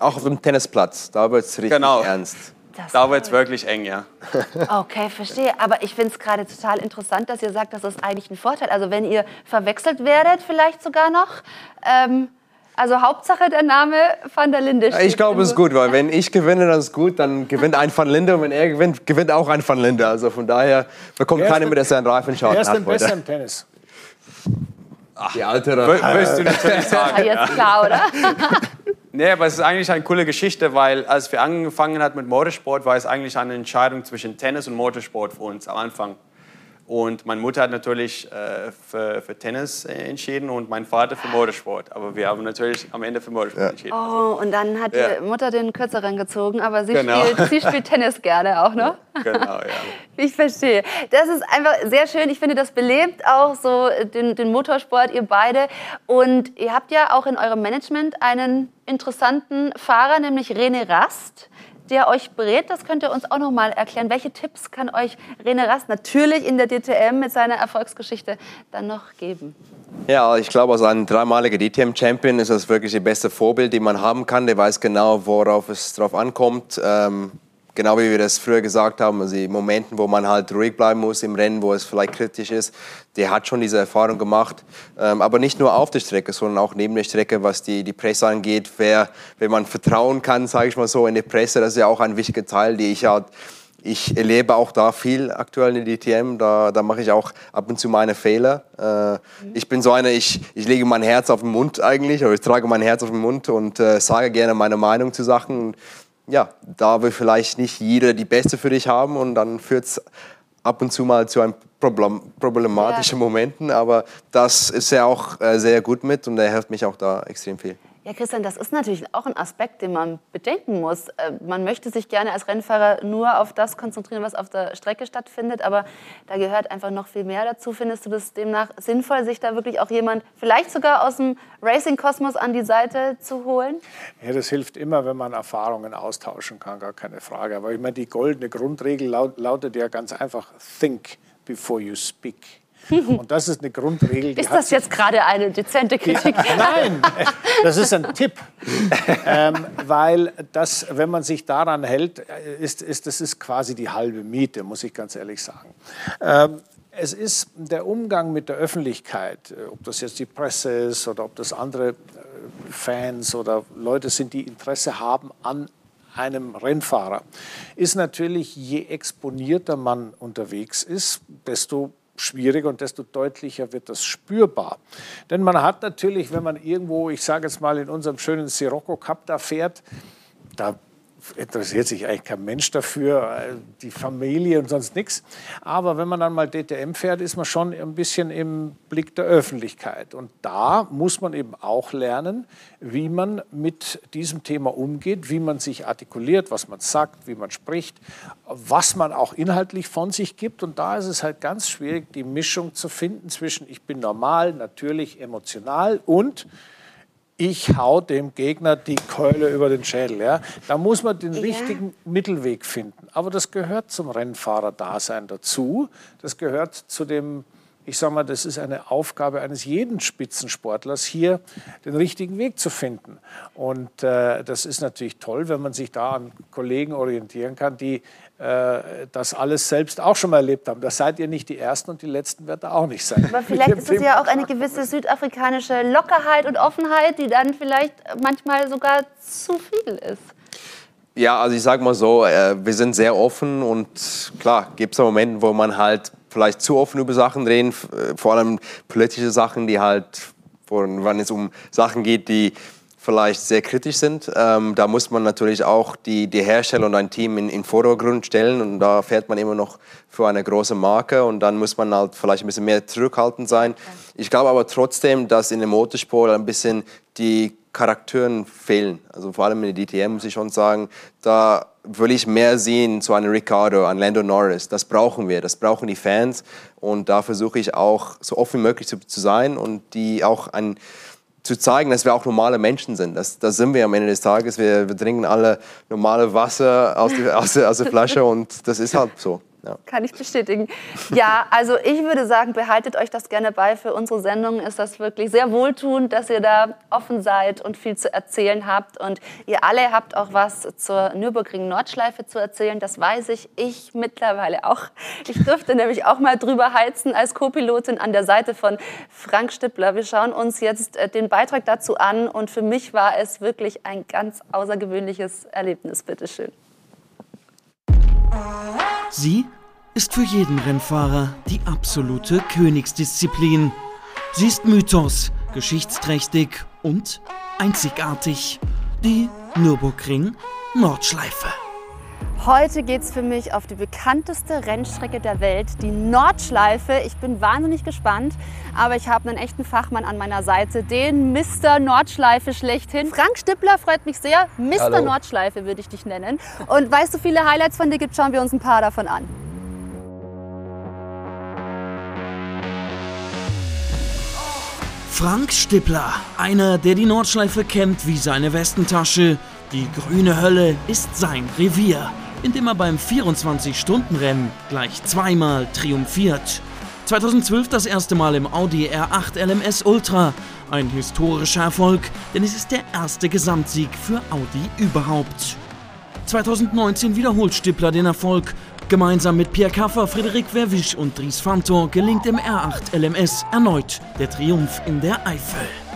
B: Auch auf dem Tennisplatz, da wird es richtig
C: Genau.
B: ernst.
A: Das
C: da wird es wirklich eng, ja.
A: Okay, verstehe. Aber ich finde es gerade total interessant, dass ihr sagt, das ist eigentlich ein Vorteil. Also wenn ihr verwechselt werdet, vielleicht sogar noch. Ähm, also Hauptsache der Name Van der Linde.
B: Ich glaube, es ist gut, weil wenn ich gewinne, dann ist gut, dann gewinnt ein Van Linde und wenn er gewinnt, gewinnt auch ein Van Linde. Also von daher bekommt keiner mit, dass er einen Reifenschaden
D: Wer ist denn besser im Tennis?
B: Die ältere.
C: W- Willst du natürlich sagen.
A: Jetzt klar, oder?
C: Nee, aber es ist eigentlich eine coole Geschichte, weil als wir angefangen haben mit Motorsport, war es eigentlich eine Entscheidung zwischen Tennis und Motorsport für uns am Anfang. Und meine Mutter hat natürlich äh, für, für Tennis äh, entschieden und mein Vater für Motorsport. Aber wir haben natürlich am Ende für Motorsport entschieden.
A: Oh, und dann hat
C: Ja.
A: die Mutter den kürzeren gezogen, aber sie,
C: Genau.
A: spielt, sie spielt Tennis gerne auch noch.
C: Genau, ja.
A: Ich verstehe. Das ist einfach sehr schön. Ich finde, das belebt auch so den, den Motorsport, ihr beide. Und ihr habt ja auch in eurem Management einen interessanten Fahrer, nämlich René Rast, der euch berät. Das könnt ihr uns auch noch mal erklären. Welche Tipps kann euch René Rast natürlich in der DTM mit seiner Erfolgsgeschichte dann noch geben?
B: Ja, ich glaube, als ein dreimaliger DTM-Champion ist das wirklich das beste Vorbild, den man haben kann. Der weiß genau, worauf es drauf ankommt. Ähm, genau wie wir das früher gesagt haben, also die Momenten, wo man halt ruhig bleiben muss im Rennen, wo es vielleicht kritisch ist, der hat schon diese Erfahrung gemacht. Ähm, aber nicht nur auf der Strecke, sondern auch neben der Strecke, was die, die Presse angeht. Wer, wenn man vertrauen kann, sage ich mal so, in die Presse, das ist ja auch ein wichtiger Teil, die ich halt ich erlebe auch da viel aktuell in der DTM. Da, da mache ich auch ab und zu meine Fehler. Äh. Ich bin so einer, ich, ich lege mein Herz auf den Mund eigentlich, oder ich trage mein Herz auf den Mund und äh, sage gerne meine Meinung zu Sachen ja, da will vielleicht nicht jeder die Beste für dich haben und dann führt es ab und zu mal zu einem Problem, problematischen ja. Momenten, aber das ist er auch äh, sehr gut mit und er hilft mich auch da extrem viel.
A: Ja, Christian, das ist natürlich auch ein Aspekt, den man bedenken muss. Äh, man möchte sich gerne als Rennfahrer nur auf das konzentrieren, was auf der Strecke stattfindet, aber da gehört einfach noch viel mehr dazu. Findest du das demnach sinnvoll, sich da wirklich auch jemand, vielleicht sogar aus dem Racing-Kosmos an die Seite zu holen?
D: Ja, das hilft immer, wenn man Erfahrungen austauschen kann, gar keine Frage. Aber ich meine, die goldene Grundregel lautet ja ganz einfach: Think before you speak. Und das ist eine Grundregel.
A: ist das jetzt gerade eine dezente Kritik?
D: Ja, nein, das ist ein Tipp. ähm, weil das, wenn man sich daran hält, ist, ist, das ist quasi die halbe Miete, muss ich ganz ehrlich sagen. Ähm, es ist der Umgang mit der Öffentlichkeit, äh, ob das jetzt die Presse ist oder ob das andere äh, Fans oder Leute sind, die Interesse haben an einem Rennfahrer, ist natürlich, je exponierter man unterwegs ist, desto schwieriger und desto deutlicher wird das spürbar. Denn man hat natürlich, wenn man irgendwo, ich sage jetzt mal in unserem schönen Sirocco Cup da fährt, da interessiert sich eigentlich kein Mensch dafür, äh, die Familie und sonst nichts. Aber wenn man dann mal DTM fährt, ist man schon ein bisschen im Blick der Öffentlichkeit. Und da muss man eben auch lernen, wie man mit diesem Thema umgeht, wie man sich artikuliert, was man sagt, wie man spricht, was man auch inhaltlich von sich gibt. Und da ist es halt ganz schwierig, die Mischung zu finden zwischen ich bin normal, natürlich, emotional und ich hau dem Gegner die Keule über den Schädel. Ja? Da muss man den ja. richtigen Mittelweg finden. Aber das gehört zum Rennfahrer-Dasein dazu. Das gehört zu dem, ich sage mal, das ist eine Aufgabe eines jeden Spitzensportlers, hier den richtigen Weg zu finden. Und äh, das ist natürlich toll, wenn man sich da an Kollegen orientieren kann, die das alles selbst auch schon mal erlebt haben. Das seid ihr nicht die Ersten und die Letzten wird da auch nicht sein.
A: Aber vielleicht ist es ja auch eine gewisse südafrikanische Lockerheit und Offenheit, die dann vielleicht manchmal sogar zu viel ist.
B: Ja, also ich sage mal so, äh, wir sind sehr offen und klar, gibt es Momente, wo man halt vielleicht zu offen über Sachen reden, äh, vor allem politische Sachen, die halt, wenn es um Sachen geht, die vielleicht sehr kritisch sind. Ähm, da muss man natürlich auch die, die Hersteller und ein Team in den Vordergrund stellen und da fährt man immer noch für eine große Marke und dann muss man halt vielleicht ein bisschen mehr zurückhaltend sein. Ich glaube aber trotzdem, dass in dem Motorsport ein bisschen die Charakteren fehlen. Also vor allem in der DTM muss ich schon sagen, da will ich mehr sehen zu einem Ricardo, einem Lando Norris. Das brauchen wir, das brauchen die Fans und da versuche ich auch so offen wie möglich zu, zu sein und die auch ein zu zeigen, dass wir auch normale Menschen sind. Das, das sind wir am Ende des Tages. Wir, wir trinken alle normale Wasser aus, die, aus, aus der Flasche und das ist halt so.
A: Ja. Kann ich bestätigen. Ja, also ich würde sagen, behaltet euch das gerne bei. Für unsere Sendung ist das wirklich sehr wohltuend, dass ihr da offen seid und viel zu erzählen habt. Und ihr alle habt auch was zur Nürburgring-Nordschleife zu erzählen. Das weiß ich. Ich mittlerweile auch. Ich dürfte nämlich auch mal drüber heizen als Co-Pilotin an der Seite von Frank Stippler. Wir schauen uns jetzt äh, den Beitrag dazu an. Und für mich war es wirklich ein ganz außergewöhnliches Erlebnis. Bitteschön.
H: Sie ist für jeden Rennfahrer die absolute Königsdisziplin. Sie ist Mythos, geschichtsträchtig und einzigartig. Die Nürburgring Nordschleife.
A: Heute geht es für mich auf die bekannteste Rennstrecke der Welt, die Nordschleife. Ich bin wahnsinnig gespannt, aber ich habe einen echten Fachmann an meiner Seite, den Mr. Nordschleife schlechthin. Frank Stippler freut mich sehr. Mr. Hallo. Nordschleife würde ich dich nennen. Und weißt du, viele Highlights von dir gibt, schauen wir uns ein paar davon an.
H: Frank Stippler, einer, der die Nordschleife kennt wie seine Westentasche. Die grüne Hölle ist sein Revier in dem er beim 24-Stunden-Rennen gleich zweimal triumphiert. 2012 das erste Mal im Audi R8 LMS Ultra. Ein historischer Erfolg, denn es ist der erste Gesamtsieg für Audi überhaupt. 2019 wiederholt Stippler den Erfolg. Gemeinsam mit Pierre Kaffer, Frederik Verwisch und Dries Fantor gelingt im R8 LMS erneut der Triumph in der Eifel.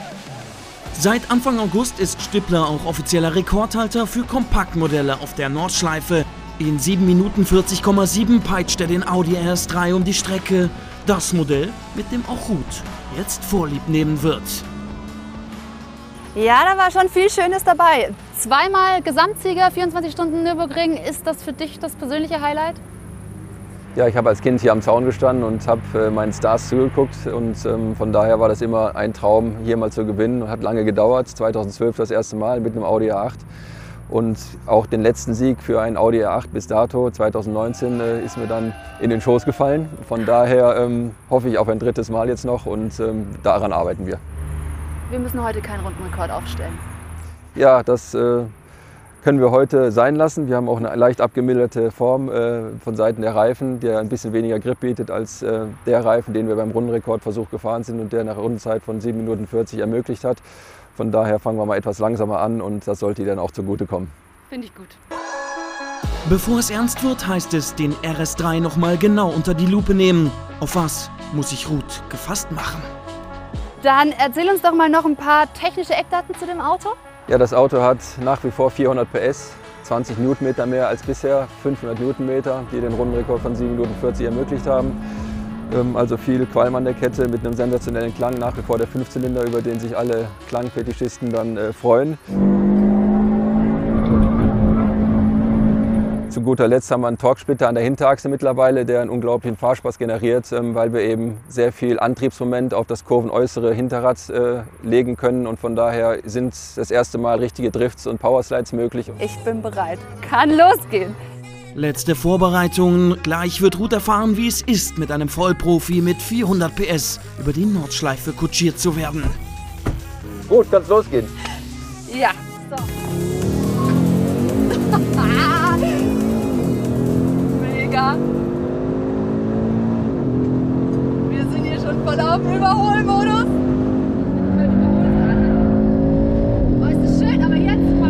H: Seit Anfang August ist Stippler auch offizieller Rekordhalter für Kompaktmodelle auf der Nordschleife. In 7 Minuten 40,7 peitscht er den Audi RS3 um die Strecke. Das Modell, mit dem auch Ruth jetzt Vorlieb nehmen wird.
A: Ja, da war schon viel Schönes dabei. Zweimal Gesamtsieger, 24 Stunden Nürburgring. Ist das für dich das persönliche Highlight?
K: Ja, ich habe als Kind hier am Zaun gestanden und habe äh, meinen Stars zugeguckt und ähm, von daher war das immer ein Traum, hier mal zu gewinnen. Hat lange gedauert, 2012 das erste Mal mit einem Audi A8 und auch den letzten Sieg für ein Audi A8 bis dato, 2019, äh, ist mir dann in den Schoß gefallen. Von daher ähm, hoffe ich auf ein drittes Mal jetzt noch und ähm, daran arbeiten wir.
A: Wir müssen heute keinen Rundenrekord aufstellen.
K: Ja, das äh, können wir heute sein lassen. Wir haben auch eine leicht abgemilderte Form äh, von Seiten der Reifen, der ein bisschen weniger Grip bietet als äh, der Reifen, den wir beim Rundenrekordversuch gefahren sind und der nach Rundenzeit von 7 Minuten 40 ermöglicht hat. Von daher fangen wir mal etwas langsamer an und das sollte dann auch zugutekommen.
A: Finde ich gut.
H: Bevor es ernst wird, heißt es, den RS3 nochmal genau unter die Lupe nehmen. Auf was muss sich Ruth gefasst machen?
A: Dann erzähl uns doch mal noch ein paar technische Eckdaten zu dem Auto.
K: Ja, das Auto hat nach wie vor 400 PS, 20 Newtonmeter mehr als bisher, 500 Newtonmeter, die den Rundenrekord von 7 Minuten 40 ermöglicht haben. Ähm, also viel Qualm an der Kette mit einem sensationellen Klang, nach wie vor der Fünfzylinder, über den sich alle Klangfetischisten dann äh, freuen. Zu guter Letzt haben wir einen Torksplitter an der Hinterachse mittlerweile, der einen unglaublichen Fahrspaß generiert, ähm, weil wir eben sehr viel Antriebsmoment auf das kurvenäußere Hinterrad äh, legen können und von daher sind das erste Mal richtige Drifts und Powerslides möglich.
A: Ich bin bereit. Kann losgehen.
H: Letzte Vorbereitungen. Gleich wird Ruth erfahren, wie es ist, mit einem Vollprofi mit 400 PS über die Nordschleife kutschiert zu werden.
K: Gut, kann's losgehen.
A: Ja, so. Mega. Wir sind hier schon voll auf dem Überholmodus. Oh, ja echt.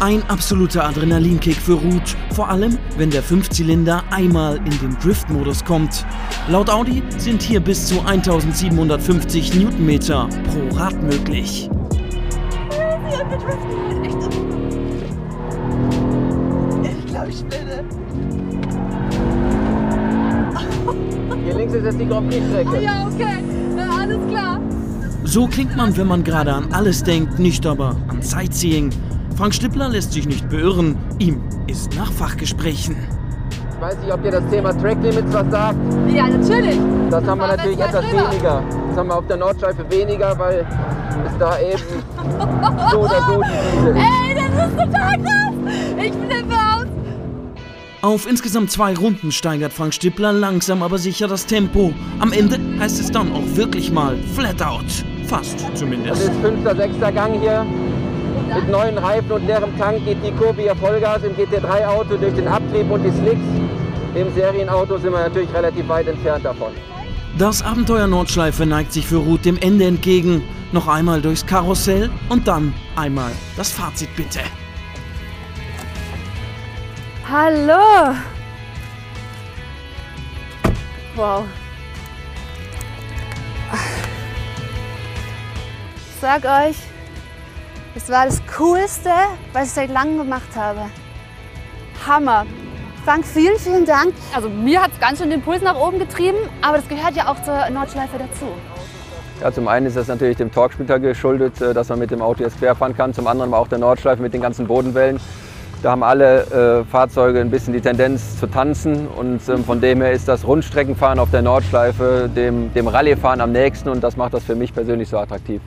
H: Ein absoluter Adrenalinkick für Ruth, vor allem wenn der Fünfzylinder einmal in den Drift-Modus kommt. Laut Audi sind hier bis zu 1750 Newtonmeter pro Rad möglich.
A: Spinne.
K: Hier links ist jetzt die Grand Prix-Strecke.
A: Ja, okay. Na, alles klar.
H: So klingt man, wenn man gerade an alles denkt, nicht aber an Sightseeing. Frank Stippler lässt sich nicht beirren. Ihm ist nach Fachgesprächen.
K: Ich weiß nicht, ob dir das Thema Track Limits was sagt.
A: Ja, natürlich.
K: Das haben wir natürlich etwas
A: drüber.
K: weniger. Das haben wir auf der Nordschleife weniger, weil es da eben so oder so ist.
A: Ey, das ist total krass. Ich flippe aus.
H: Auf insgesamt zwei Runden steigert Frank Stippler langsam aber sicher das Tempo. Am Ende heißt es dann auch wirklich mal Flat Out. Fast
K: Das
H: zumindest.
K: ist fünfter, sechster Gang hier. Mit neuen Reifen und leerem Tank geht die Kurve hier Vollgas im GT3-Auto durch den Abtrieb und die Slicks. Im Serienauto sind wir natürlich relativ weit entfernt davon.
H: Das Abenteuer Nordschleife neigt sich für Ruth dem Ende entgegen. Noch einmal durchs Karussell und dann einmal das Fazit bitte.
A: Hallo. Wow. Ich sag euch, es war das Coolste, was ich seit langem gemacht habe. Hammer. Frank, vielen, vielen Dank. Also mir hat es ganz schön den Puls nach oben getrieben, aber das gehört ja auch zur Nordschleife dazu.
K: Ja, zum einen ist das natürlich dem Torksplitter geschuldet, äh, dass man mit dem Auto jetzt querfahren kann. Zum anderen aber auch der Nordschleife mit den ganzen Bodenwellen. Da haben alle äh, Fahrzeuge ein bisschen die Tendenz zu tanzen und ähm, von dem her ist das Rundstreckenfahren auf der Nordschleife dem, dem Rallyefahren am nächsten und das macht das für mich persönlich so attraktiv.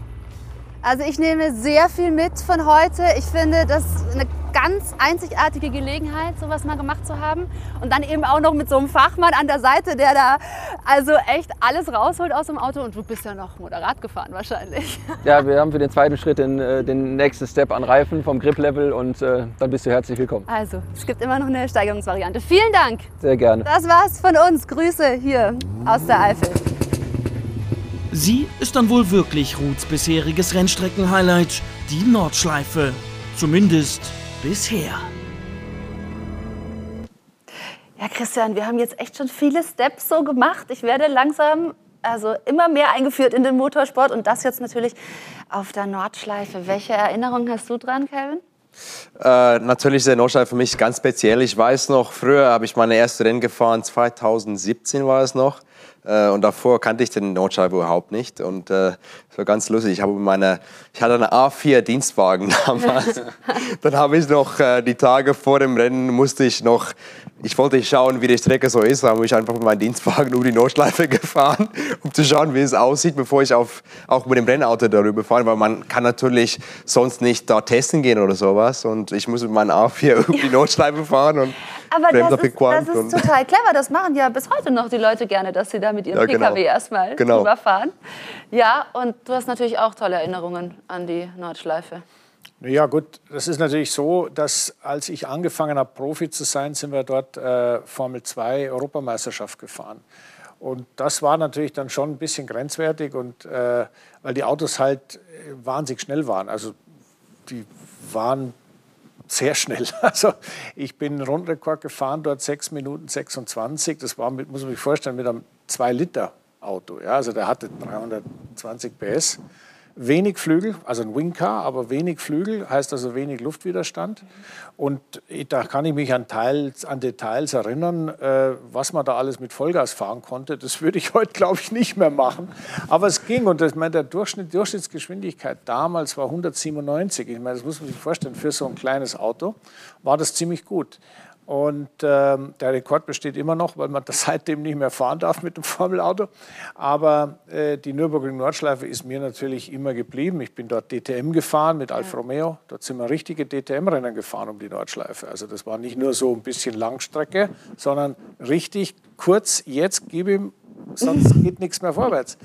A: Also ich nehme sehr viel mit von heute. Ich finde, das eine ganz einzigartige Gelegenheit, sowas mal gemacht zu haben. Und dann eben auch noch mit so einem Fachmann an der Seite, der da also echt alles rausholt aus dem Auto. Und du bist ja noch moderat gefahren wahrscheinlich.
K: Ja, wir haben für den zweiten Schritt den, äh, den nächsten Step an Reifen vom Grip-Level und äh, dann bist du herzlich willkommen.
A: Also, es gibt immer noch eine Steigerungsvariante. Vielen Dank.
K: Sehr gerne.
A: Das war's von uns. Grüße hier aus der Eifel.
H: Sie ist dann wohl wirklich Ruths bisheriges Rennstrecken-Highlight, die Nordschleife. Zumindest bisher.
A: Ja, Christian, wir haben jetzt echt schon viele Steps so gemacht. Ich werde langsam also immer mehr eingeführt in den Motorsport und das jetzt natürlich auf der Nordschleife. Welche Erinnerungen hast du dran, Kevin?
B: Äh, natürlich ist der Nordschleife für mich ganz speziell. Ich weiß noch, früher habe ich meine erste Rennen gefahren, 2017 war es noch. Äh, und davor kannte ich den Nordschleife überhaupt nicht. Und äh, das war ganz lustig. Ich, habe meine, ich hatte einen A4 Dienstwagen damals. Dann habe ich noch äh, die Tage vor dem Rennen musste ich noch ich wollte schauen, wie die Strecke so ist. Da habe ich einfach mit meinem Dienstwagen über die Nordschleife gefahren, um zu schauen, wie es aussieht, bevor ich auf, auch mit dem Rennauto darüber fahre. Weil man kann natürlich sonst nicht da testen gehen oder sowas. Und ich muss mit meinem A4 über die Nordschleife fahren. Und
A: Aber das ist, das ist total clever. Das machen ja bis heute noch die Leute gerne, dass sie da mit ihrem ja, genau. PKW erstmal genau. drüber fahren. Ja, und du hast natürlich auch tolle Erinnerungen an die Nordschleife.
D: Ja gut, das ist natürlich so, dass als ich angefangen habe, Profi zu sein, sind wir dort äh, Formel 2 Europameisterschaft gefahren. Und das war natürlich dann schon ein bisschen grenzwertig, und, äh, weil die Autos halt wahnsinnig schnell waren. Also die waren sehr schnell. Also ich bin Rundrekord gefahren, dort 6 Minuten 26. Das war, mit, muss man sich vorstellen, mit einem 2-Liter-Auto. Ja, also der hatte 320 PS wenig Flügel, also ein Wingcar, aber wenig Flügel, heißt also wenig Luftwiderstand. Und da kann ich mich an, Teils, an Details erinnern, äh, was man da alles mit Vollgas fahren konnte. Das würde ich heute, glaube ich, nicht mehr machen. Aber es ging. Und das, meine, der Durchschnitt, Durchschnittsgeschwindigkeit damals war 197. Ich meine, das muss man sich vorstellen, für so ein kleines Auto war das ziemlich gut. Und ähm, der Rekord besteht immer noch, weil man das seitdem nicht mehr fahren darf mit dem Formelauto. Aber äh, die Nürburgring-Nordschleife ist mir natürlich immer geblieben. Ich bin dort DTM gefahren mit Alfa Romeo. Dort sind wir richtige DTM-Rennen gefahren um die Nordschleife. Also das war nicht nur so ein bisschen Langstrecke, sondern richtig kurz, jetzt gib ihm, sonst geht nichts mehr vorwärts.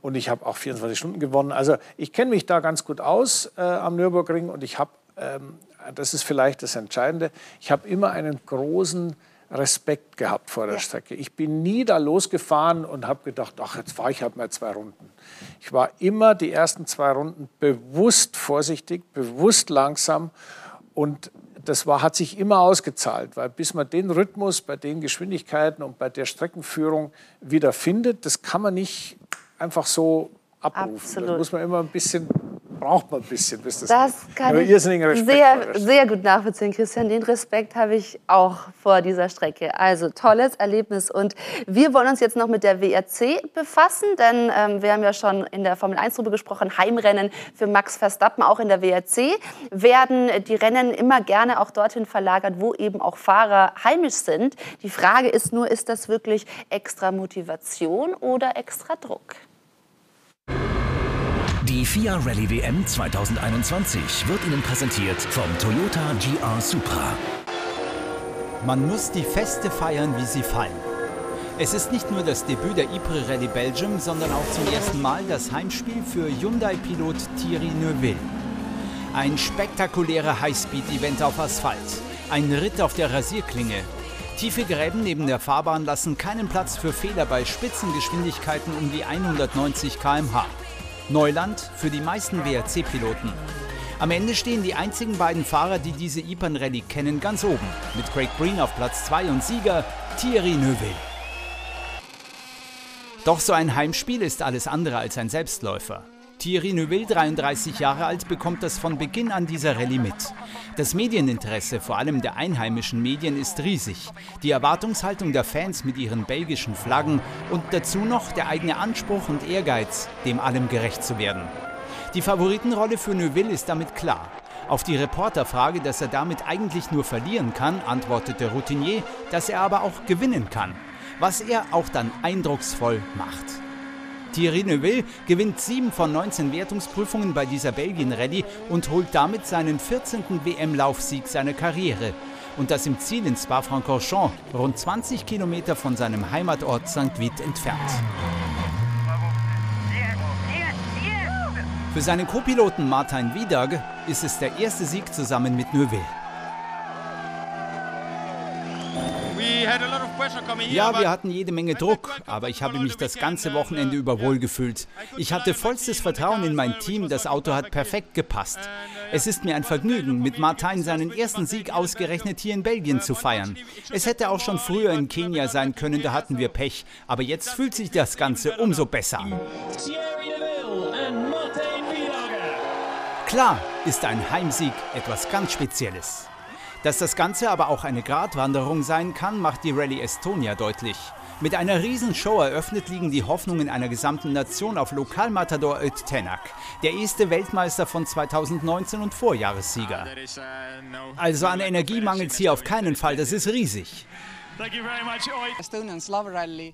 D: Und ich habe auch 24 Stunden gewonnen. Also ich kenne mich da ganz gut aus äh, am Nürburgring und ich habe ähm, das ist vielleicht das Entscheidende, ich habe immer einen großen Respekt gehabt vor der Strecke. Ich bin nie da losgefahren und habe gedacht, ach, jetzt fahre ich halt mal zwei Runden. Ich war immer die ersten zwei Runden bewusst vorsichtig, bewusst langsam und das war, hat sich immer ausgezahlt, weil bis man den Rhythmus bei den Geschwindigkeiten und bei der Streckenführung wieder findet, das kann man nicht einfach so abrufen. Absolut. Da muss man immer ein bisschen braucht man ein bisschen, bis das,
A: das kann ich sehr, sehr gut nachvollziehen, Christian. Den Respekt habe ich auch vor dieser Strecke. Also tolles Erlebnis. Und wir wollen uns jetzt noch mit der WRC befassen, denn ähm, wir haben ja schon in der Formel 1 darüber gesprochen, Heimrennen für Max Verstappen, auch in der WRC werden die Rennen immer gerne auch dorthin verlagert, wo eben auch Fahrer heimisch sind. Die Frage ist nur, ist das wirklich extra Motivation oder extra Druck?
L: Die FIA Rallye WM 2021 wird Ihnen präsentiert vom Toyota GR Supra.
M: Man muss die Feste feiern, wie sie fallen. Es ist nicht nur das Debüt der Ypres Rallye Belgium, sondern auch zum ersten Mal das Heimspiel für Hyundai-Pilot Thierry Neuville. Ein spektakulärer Highspeed-Event auf Asphalt. Ein Ritt auf der Rasierklinge. Tiefe Gräben neben der Fahrbahn lassen keinen Platz für Fehler bei Spitzengeschwindigkeiten um die 190 km/h. Neuland für die meisten WRC-Piloten. Am Ende stehen die einzigen beiden Fahrer, die diese Ipan Rallye kennen, ganz oben. Mit Craig Breen auf Platz 2 und Sieger Thierry Neuville. Doch so ein Heimspiel ist alles andere als ein Selbstläufer. Thierry Neuville, 33 Jahre alt, bekommt das von Beginn an dieser Rallye mit. Das Medieninteresse, vor allem der einheimischen Medien, ist riesig. Die Erwartungshaltung der Fans mit ihren belgischen Flaggen und dazu noch der eigene Anspruch und Ehrgeiz, dem allem gerecht zu werden. Die Favoritenrolle für Neuville ist damit klar. Auf die Reporterfrage, dass er damit eigentlich nur verlieren kann, antwortete Routinier, dass er aber auch gewinnen kann, was er auch dann eindrucksvoll macht. Thierry Neuville gewinnt 7 von 19 Wertungsprüfungen bei dieser Belgien-Rallye und holt damit seinen 14. WM-Laufsieg seiner Karriere. Und das im Ziel in Spa-Francorchamps, rund 20 Kilometer von seinem Heimatort St. Vith entfernt. Für seinen Co-Piloten Martin Wiedag ist es der erste Sieg zusammen mit Neuville. Ja, wir hatten jede Menge Druck, aber ich habe mich das ganze Wochenende über wohl gefühlt. Ich hatte vollstes Vertrauen in mein Team, das Auto hat perfekt gepasst. Es ist mir ein Vergnügen, mit Martin seinen ersten Sieg ausgerechnet hier in Belgien zu feiern. Es hätte auch schon früher in Kenia sein können, da hatten wir Pech, aber jetzt fühlt sich das Ganze umso besser an. Klar ist ein Heimsieg etwas ganz Spezielles. Dass das Ganze aber auch eine Gratwanderung sein kann, macht die Rallye Estonia deutlich. Mit einer Riesenshow eröffnet liegen die Hoffnungen einer gesamten Nation auf Lokalmatador Öztenak, der erste Weltmeister von 2019 und Vorjahressieger. Also an Energie mangelt es hier auf keinen Fall, das ist riesig.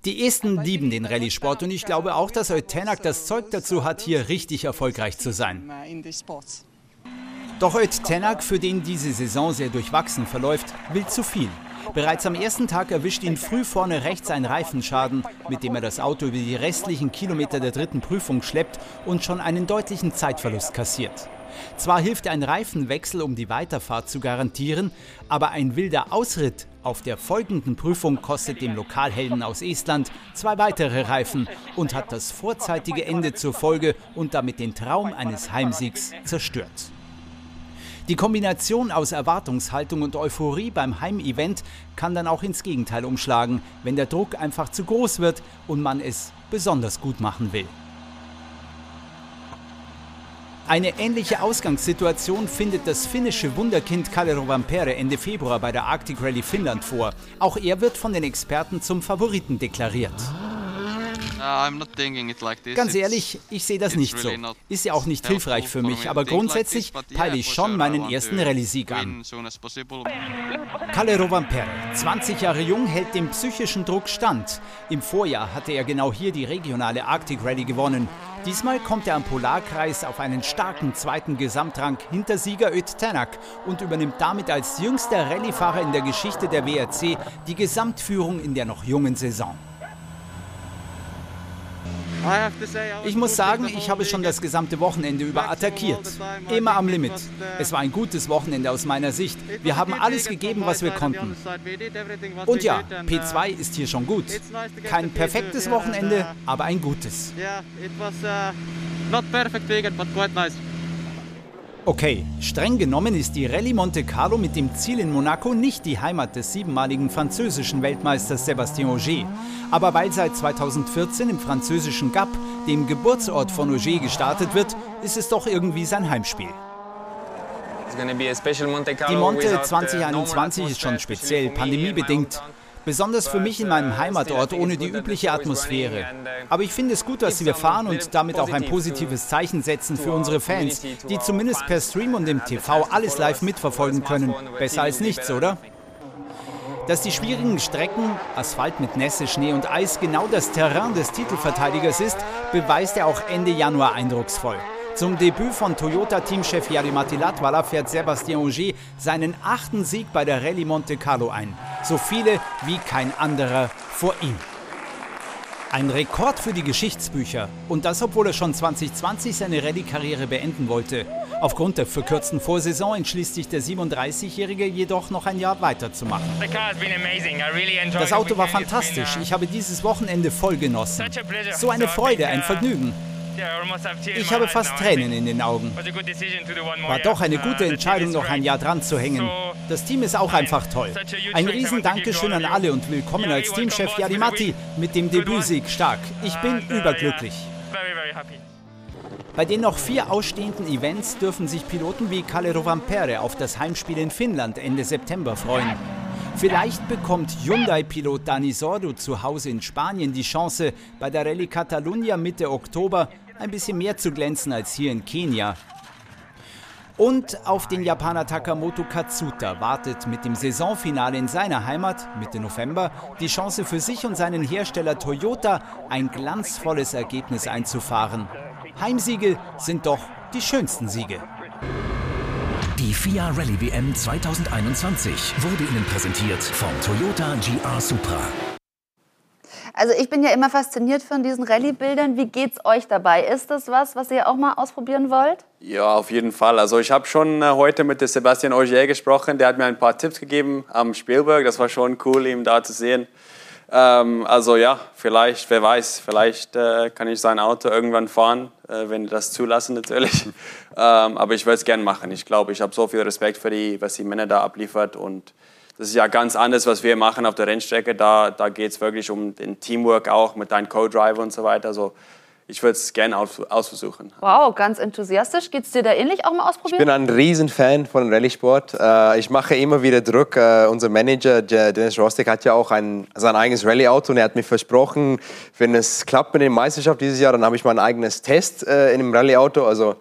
M: Die Esten lieben den Rallye-Sport und ich glaube auch, dass Eutenak das Zeug dazu hat, hier richtig erfolgreich zu sein. Doch Tenak, für den diese Saison sehr durchwachsen verläuft, will zu viel. Bereits am ersten Tag erwischt ihn früh vorne rechts ein Reifenschaden, mit dem er das Auto über die restlichen Kilometer der dritten Prüfung schleppt und schon einen deutlichen Zeitverlust kassiert. Zwar hilft ein Reifenwechsel, um die Weiterfahrt zu garantieren, aber ein wilder Ausritt auf der folgenden Prüfung kostet dem Lokalhelden aus Estland zwei weitere Reifen und hat das vorzeitige Ende zur Folge und damit den Traum eines Heimsiegs zerstört. Die Kombination aus Erwartungshaltung und Euphorie beim Heimevent kann dann auch ins Gegenteil umschlagen, wenn der Druck einfach zu groß wird und man es besonders gut machen will. Eine ähnliche Ausgangssituation findet das finnische Wunderkind Kalle Rovanperä Ende Februar bei der Arctic Rally Finnland vor. Auch er wird von den Experten zum Favoriten deklariert. Ganz ehrlich, ich sehe das nicht so. Ist ja auch nicht hilfreich für mich, aber grundsätzlich peile ich schon meinen ersten Rallye-Sieg an. Kalle Rovanperä, 20 Jahre jung, hält dem psychischen Druck stand. Im Vorjahr hatte er genau hier die regionale Arctic Rally gewonnen. Diesmal kommt er am Polarkreis auf einen starken zweiten Gesamtrang hinter Sieger Öt Tanak und übernimmt damit als jüngster Rallyefahrer in der Geschichte der WRC die Gesamtführung in der noch jungen Saison. Ich muss sagen, ich habe schon das gesamte Wochenende über attackiert. Immer am Limit. Es war ein gutes Wochenende aus meiner Sicht. Wir haben alles gegeben, was wir konnten. Und ja, P2 ist hier schon gut. Kein perfektes Wochenende, aber ein gutes. Not perfect weekend, but quite nice. Okay, streng genommen ist die Rallye Monte Carlo mit dem Ziel in Monaco nicht die Heimat des siebenmaligen französischen Weltmeisters Sébastien Auger. Aber weil seit 2014 im französischen Gap, dem Geburtsort von Auger, gestartet wird, ist es doch irgendwie sein Heimspiel. Die Monte 2021 ist schon speziell, pandemiebedingt. Besonders für mich in meinem Heimatort ohne die übliche Atmosphäre. Aber ich finde es gut, dass wir fahren und damit auch ein positives Zeichen setzen für unsere Fans, die zumindest per Stream und im TV alles live mitverfolgen können. Besser als nichts, oder? Dass die schwierigen Strecken, Asphalt mit Nässe, Schnee und Eis genau das Terrain des Titelverteidigers ist, beweist er auch Ende Januar eindrucksvoll. Zum Debüt von Toyota-Teamchef Yarimati Latwala fährt Sébastien Auger seinen achten Sieg bei der Rallye Monte Carlo ein. So viele wie kein anderer vor ihm. Ein Rekord für die Geschichtsbücher. Und das, obwohl er schon 2020 seine Rallye-Karriere beenden wollte. Aufgrund der verkürzten Vorsaison entschließt sich der 37-Jährige jedoch noch ein Jahr weiterzumachen. Das Auto war fantastisch. Ich habe dieses Wochenende voll genossen. So eine Freude, ein Vergnügen. Ich habe fast Tränen in den Augen. War doch eine gute Entscheidung, noch ein Jahr dran zu hängen. Das Team ist auch einfach toll. Ein riesen Dankeschön an alle und willkommen als Teamchef Yarimati mit dem Debütsieg stark. Ich bin überglücklich. Bei den noch vier ausstehenden Events dürfen sich Piloten wie Kalle Rovanperä auf das Heimspiel in Finnland Ende September freuen. Vielleicht bekommt Hyundai-Pilot Dani Sordo zu Hause in Spanien die Chance, bei der Rallye Catalunya Mitte Oktober ein bisschen mehr zu glänzen als hier in Kenia. Und auf den Japaner Takamoto Katsuta wartet mit dem Saisonfinale in seiner Heimat Mitte November die Chance für sich und seinen Hersteller Toyota ein glanzvolles Ergebnis einzufahren. Heimsiege sind doch die schönsten Siege.
L: Die FIA Rallye WM 2021 wurde Ihnen präsentiert vom Toyota GR Supra.
A: Also ich bin ja immer fasziniert von diesen Rallye-Bildern. Wie geht's euch dabei? Ist das was, was ihr auch mal ausprobieren wollt?
C: Ja, auf jeden Fall. Also ich habe schon äh, heute mit Sebastian Ogier gesprochen. Der hat mir ein paar Tipps gegeben am Spielberg. Das war schon cool, ihn da zu sehen. Ähm, also ja, vielleicht, wer weiß, vielleicht äh, kann ich sein Auto irgendwann fahren, äh, wenn die das zulassen natürlich. ähm, aber ich würde es gerne machen. Ich glaube, ich habe so viel Respekt für die, was die Männer da abliefert und das ist ja ganz anders, was wir machen auf der Rennstrecke. Da, da geht es wirklich um den Teamwork auch mit deinem Co-Driver und so weiter. Also ich würde es gerne aus, ausversuchen.
A: Wow, ganz enthusiastisch. Geht es dir da ähnlich auch mal ausprobieren?
B: Ich bin ein Riesenfan von Rallye-Sport. Äh, ich mache immer wieder Druck. Äh, unser Manager Dennis Rostek hat ja auch ein, sein eigenes Rallye-Auto und er hat mir versprochen, wenn es klappt mit der Meisterschaft dieses Jahr, dann habe ich mein eigenes Test äh, in dem Rallye-Auto. Also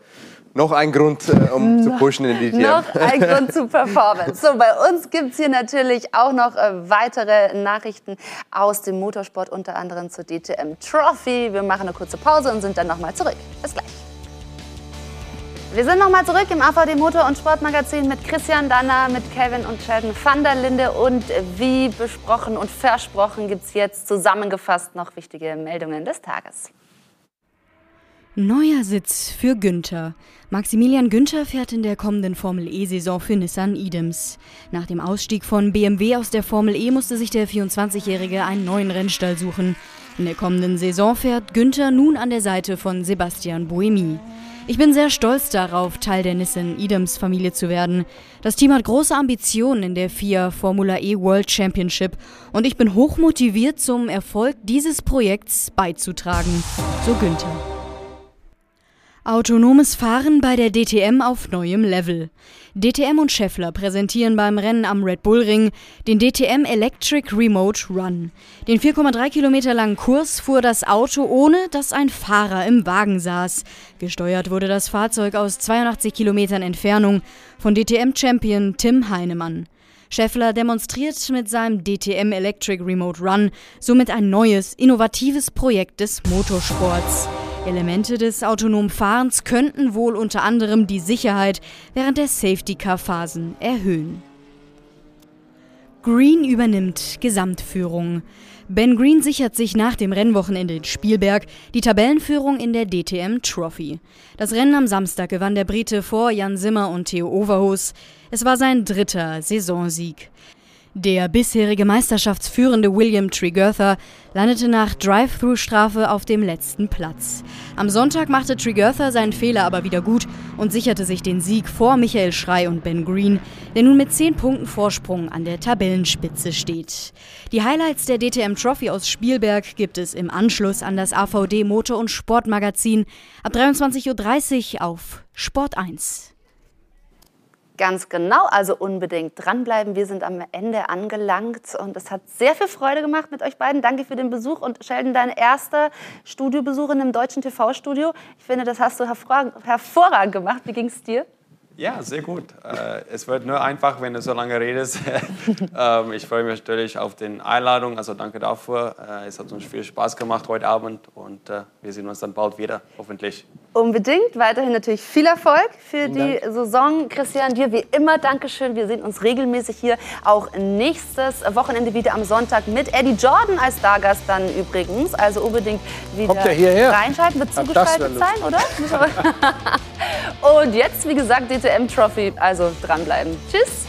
B: noch ein Grund, äh, um zu pushen in die DTM.
A: Noch ein Grund zu Performance. So, bei uns gibt es hier natürlich auch noch äh, weitere Nachrichten aus dem Motorsport, unter anderem zur DTM Trophy. Wir machen eine kurze Pause und sind dann nochmal zurück. Bis gleich. Wir sind nochmal zurück im AVD Motor- und Sportmagazin mit Christian Danner, mit Kevin und Sheldon van der Linde. Und wie besprochen und versprochen gibt es jetzt zusammengefasst noch wichtige Meldungen des Tages.
N: Neuer Sitz für Günther. Maximilian Günther fährt in der kommenden Formel E-Saison für Nissan Idems. Nach dem Ausstieg von BMW aus der Formel E musste sich der 24-Jährige einen neuen Rennstall suchen. In der kommenden Saison fährt Günther nun an der Seite von Sebastian Buemi. Ich bin sehr stolz darauf, Teil der Nissan Idems Familie zu werden. Das Team hat große Ambitionen in der FIA Formula E World Championship und ich bin hochmotiviert zum Erfolg dieses Projekts beizutragen, so Günther. Autonomes Fahren bei der DTM auf neuem Level. DTM und Scheffler präsentieren beim Rennen am Red Bull Ring den DTM Electric Remote Run. Den 4,3 Kilometer langen Kurs fuhr das Auto ohne, dass ein Fahrer im Wagen saß. Gesteuert wurde das Fahrzeug aus 82 Kilometern Entfernung von DTM-Champion Tim Heinemann. Scheffler demonstriert mit seinem DTM Electric Remote Run somit ein neues, innovatives Projekt des Motorsports. Elemente des autonomen Fahrens könnten wohl unter anderem die Sicherheit während der Safety-Car-Phasen erhöhen. Green übernimmt Gesamtführung. Ben Green sichert sich nach dem Rennwochenende in Spielberg die Tabellenführung in der DTM Trophy. Das Rennen am Samstag gewann der Brite vor Jan Simmer und Theo Overhus. Es war sein dritter Saisonsieg. Der bisherige Meisterschaftsführende William Tregurtha landete nach Drive-Thru-Strafe auf dem letzten Platz. Am Sonntag machte Tregurtha seinen Fehler aber wieder gut und sicherte sich den Sieg vor Michael Schrei und Ben Green, der nun mit 10 Punkten Vorsprung an der Tabellenspitze steht. Die Highlights der DTM Trophy aus Spielberg gibt es im Anschluss an das AVD Motor- und Sportmagazin ab 23.30 Uhr auf Sport 1.
A: Ganz genau, also unbedingt dranbleiben. Wir sind am Ende angelangt und es hat sehr viel Freude gemacht mit euch beiden. Danke für den Besuch und Sheldon, dein erster Studiobesuch in einem deutschen TV-Studio. Ich finde, das hast du hervorragend gemacht. Wie ging es dir?
C: Ja, sehr gut. Äh, es wird nur einfach, wenn du so lange redest. ähm, ich freue mich natürlich auf die Einladung, also danke dafür. Äh, es hat uns viel Spaß gemacht heute Abend und äh, wir sehen uns dann bald wieder, hoffentlich.
A: Unbedingt. Weiterhin natürlich viel Erfolg für die Saison. Christian, dir wie immer Dankeschön. Wir sehen uns regelmäßig hier auch nächstes Wochenende wieder am Sonntag mit Eddie Jordan als Stargast dann übrigens. Also unbedingt wieder
D: Kommt er hierher?
A: reinschalten. Wird zugeschaltet sein, oder? Und jetzt, wie gesagt, DTM Trophy. Also dranbleiben. Tschüss.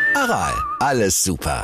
L: Aral, alles super.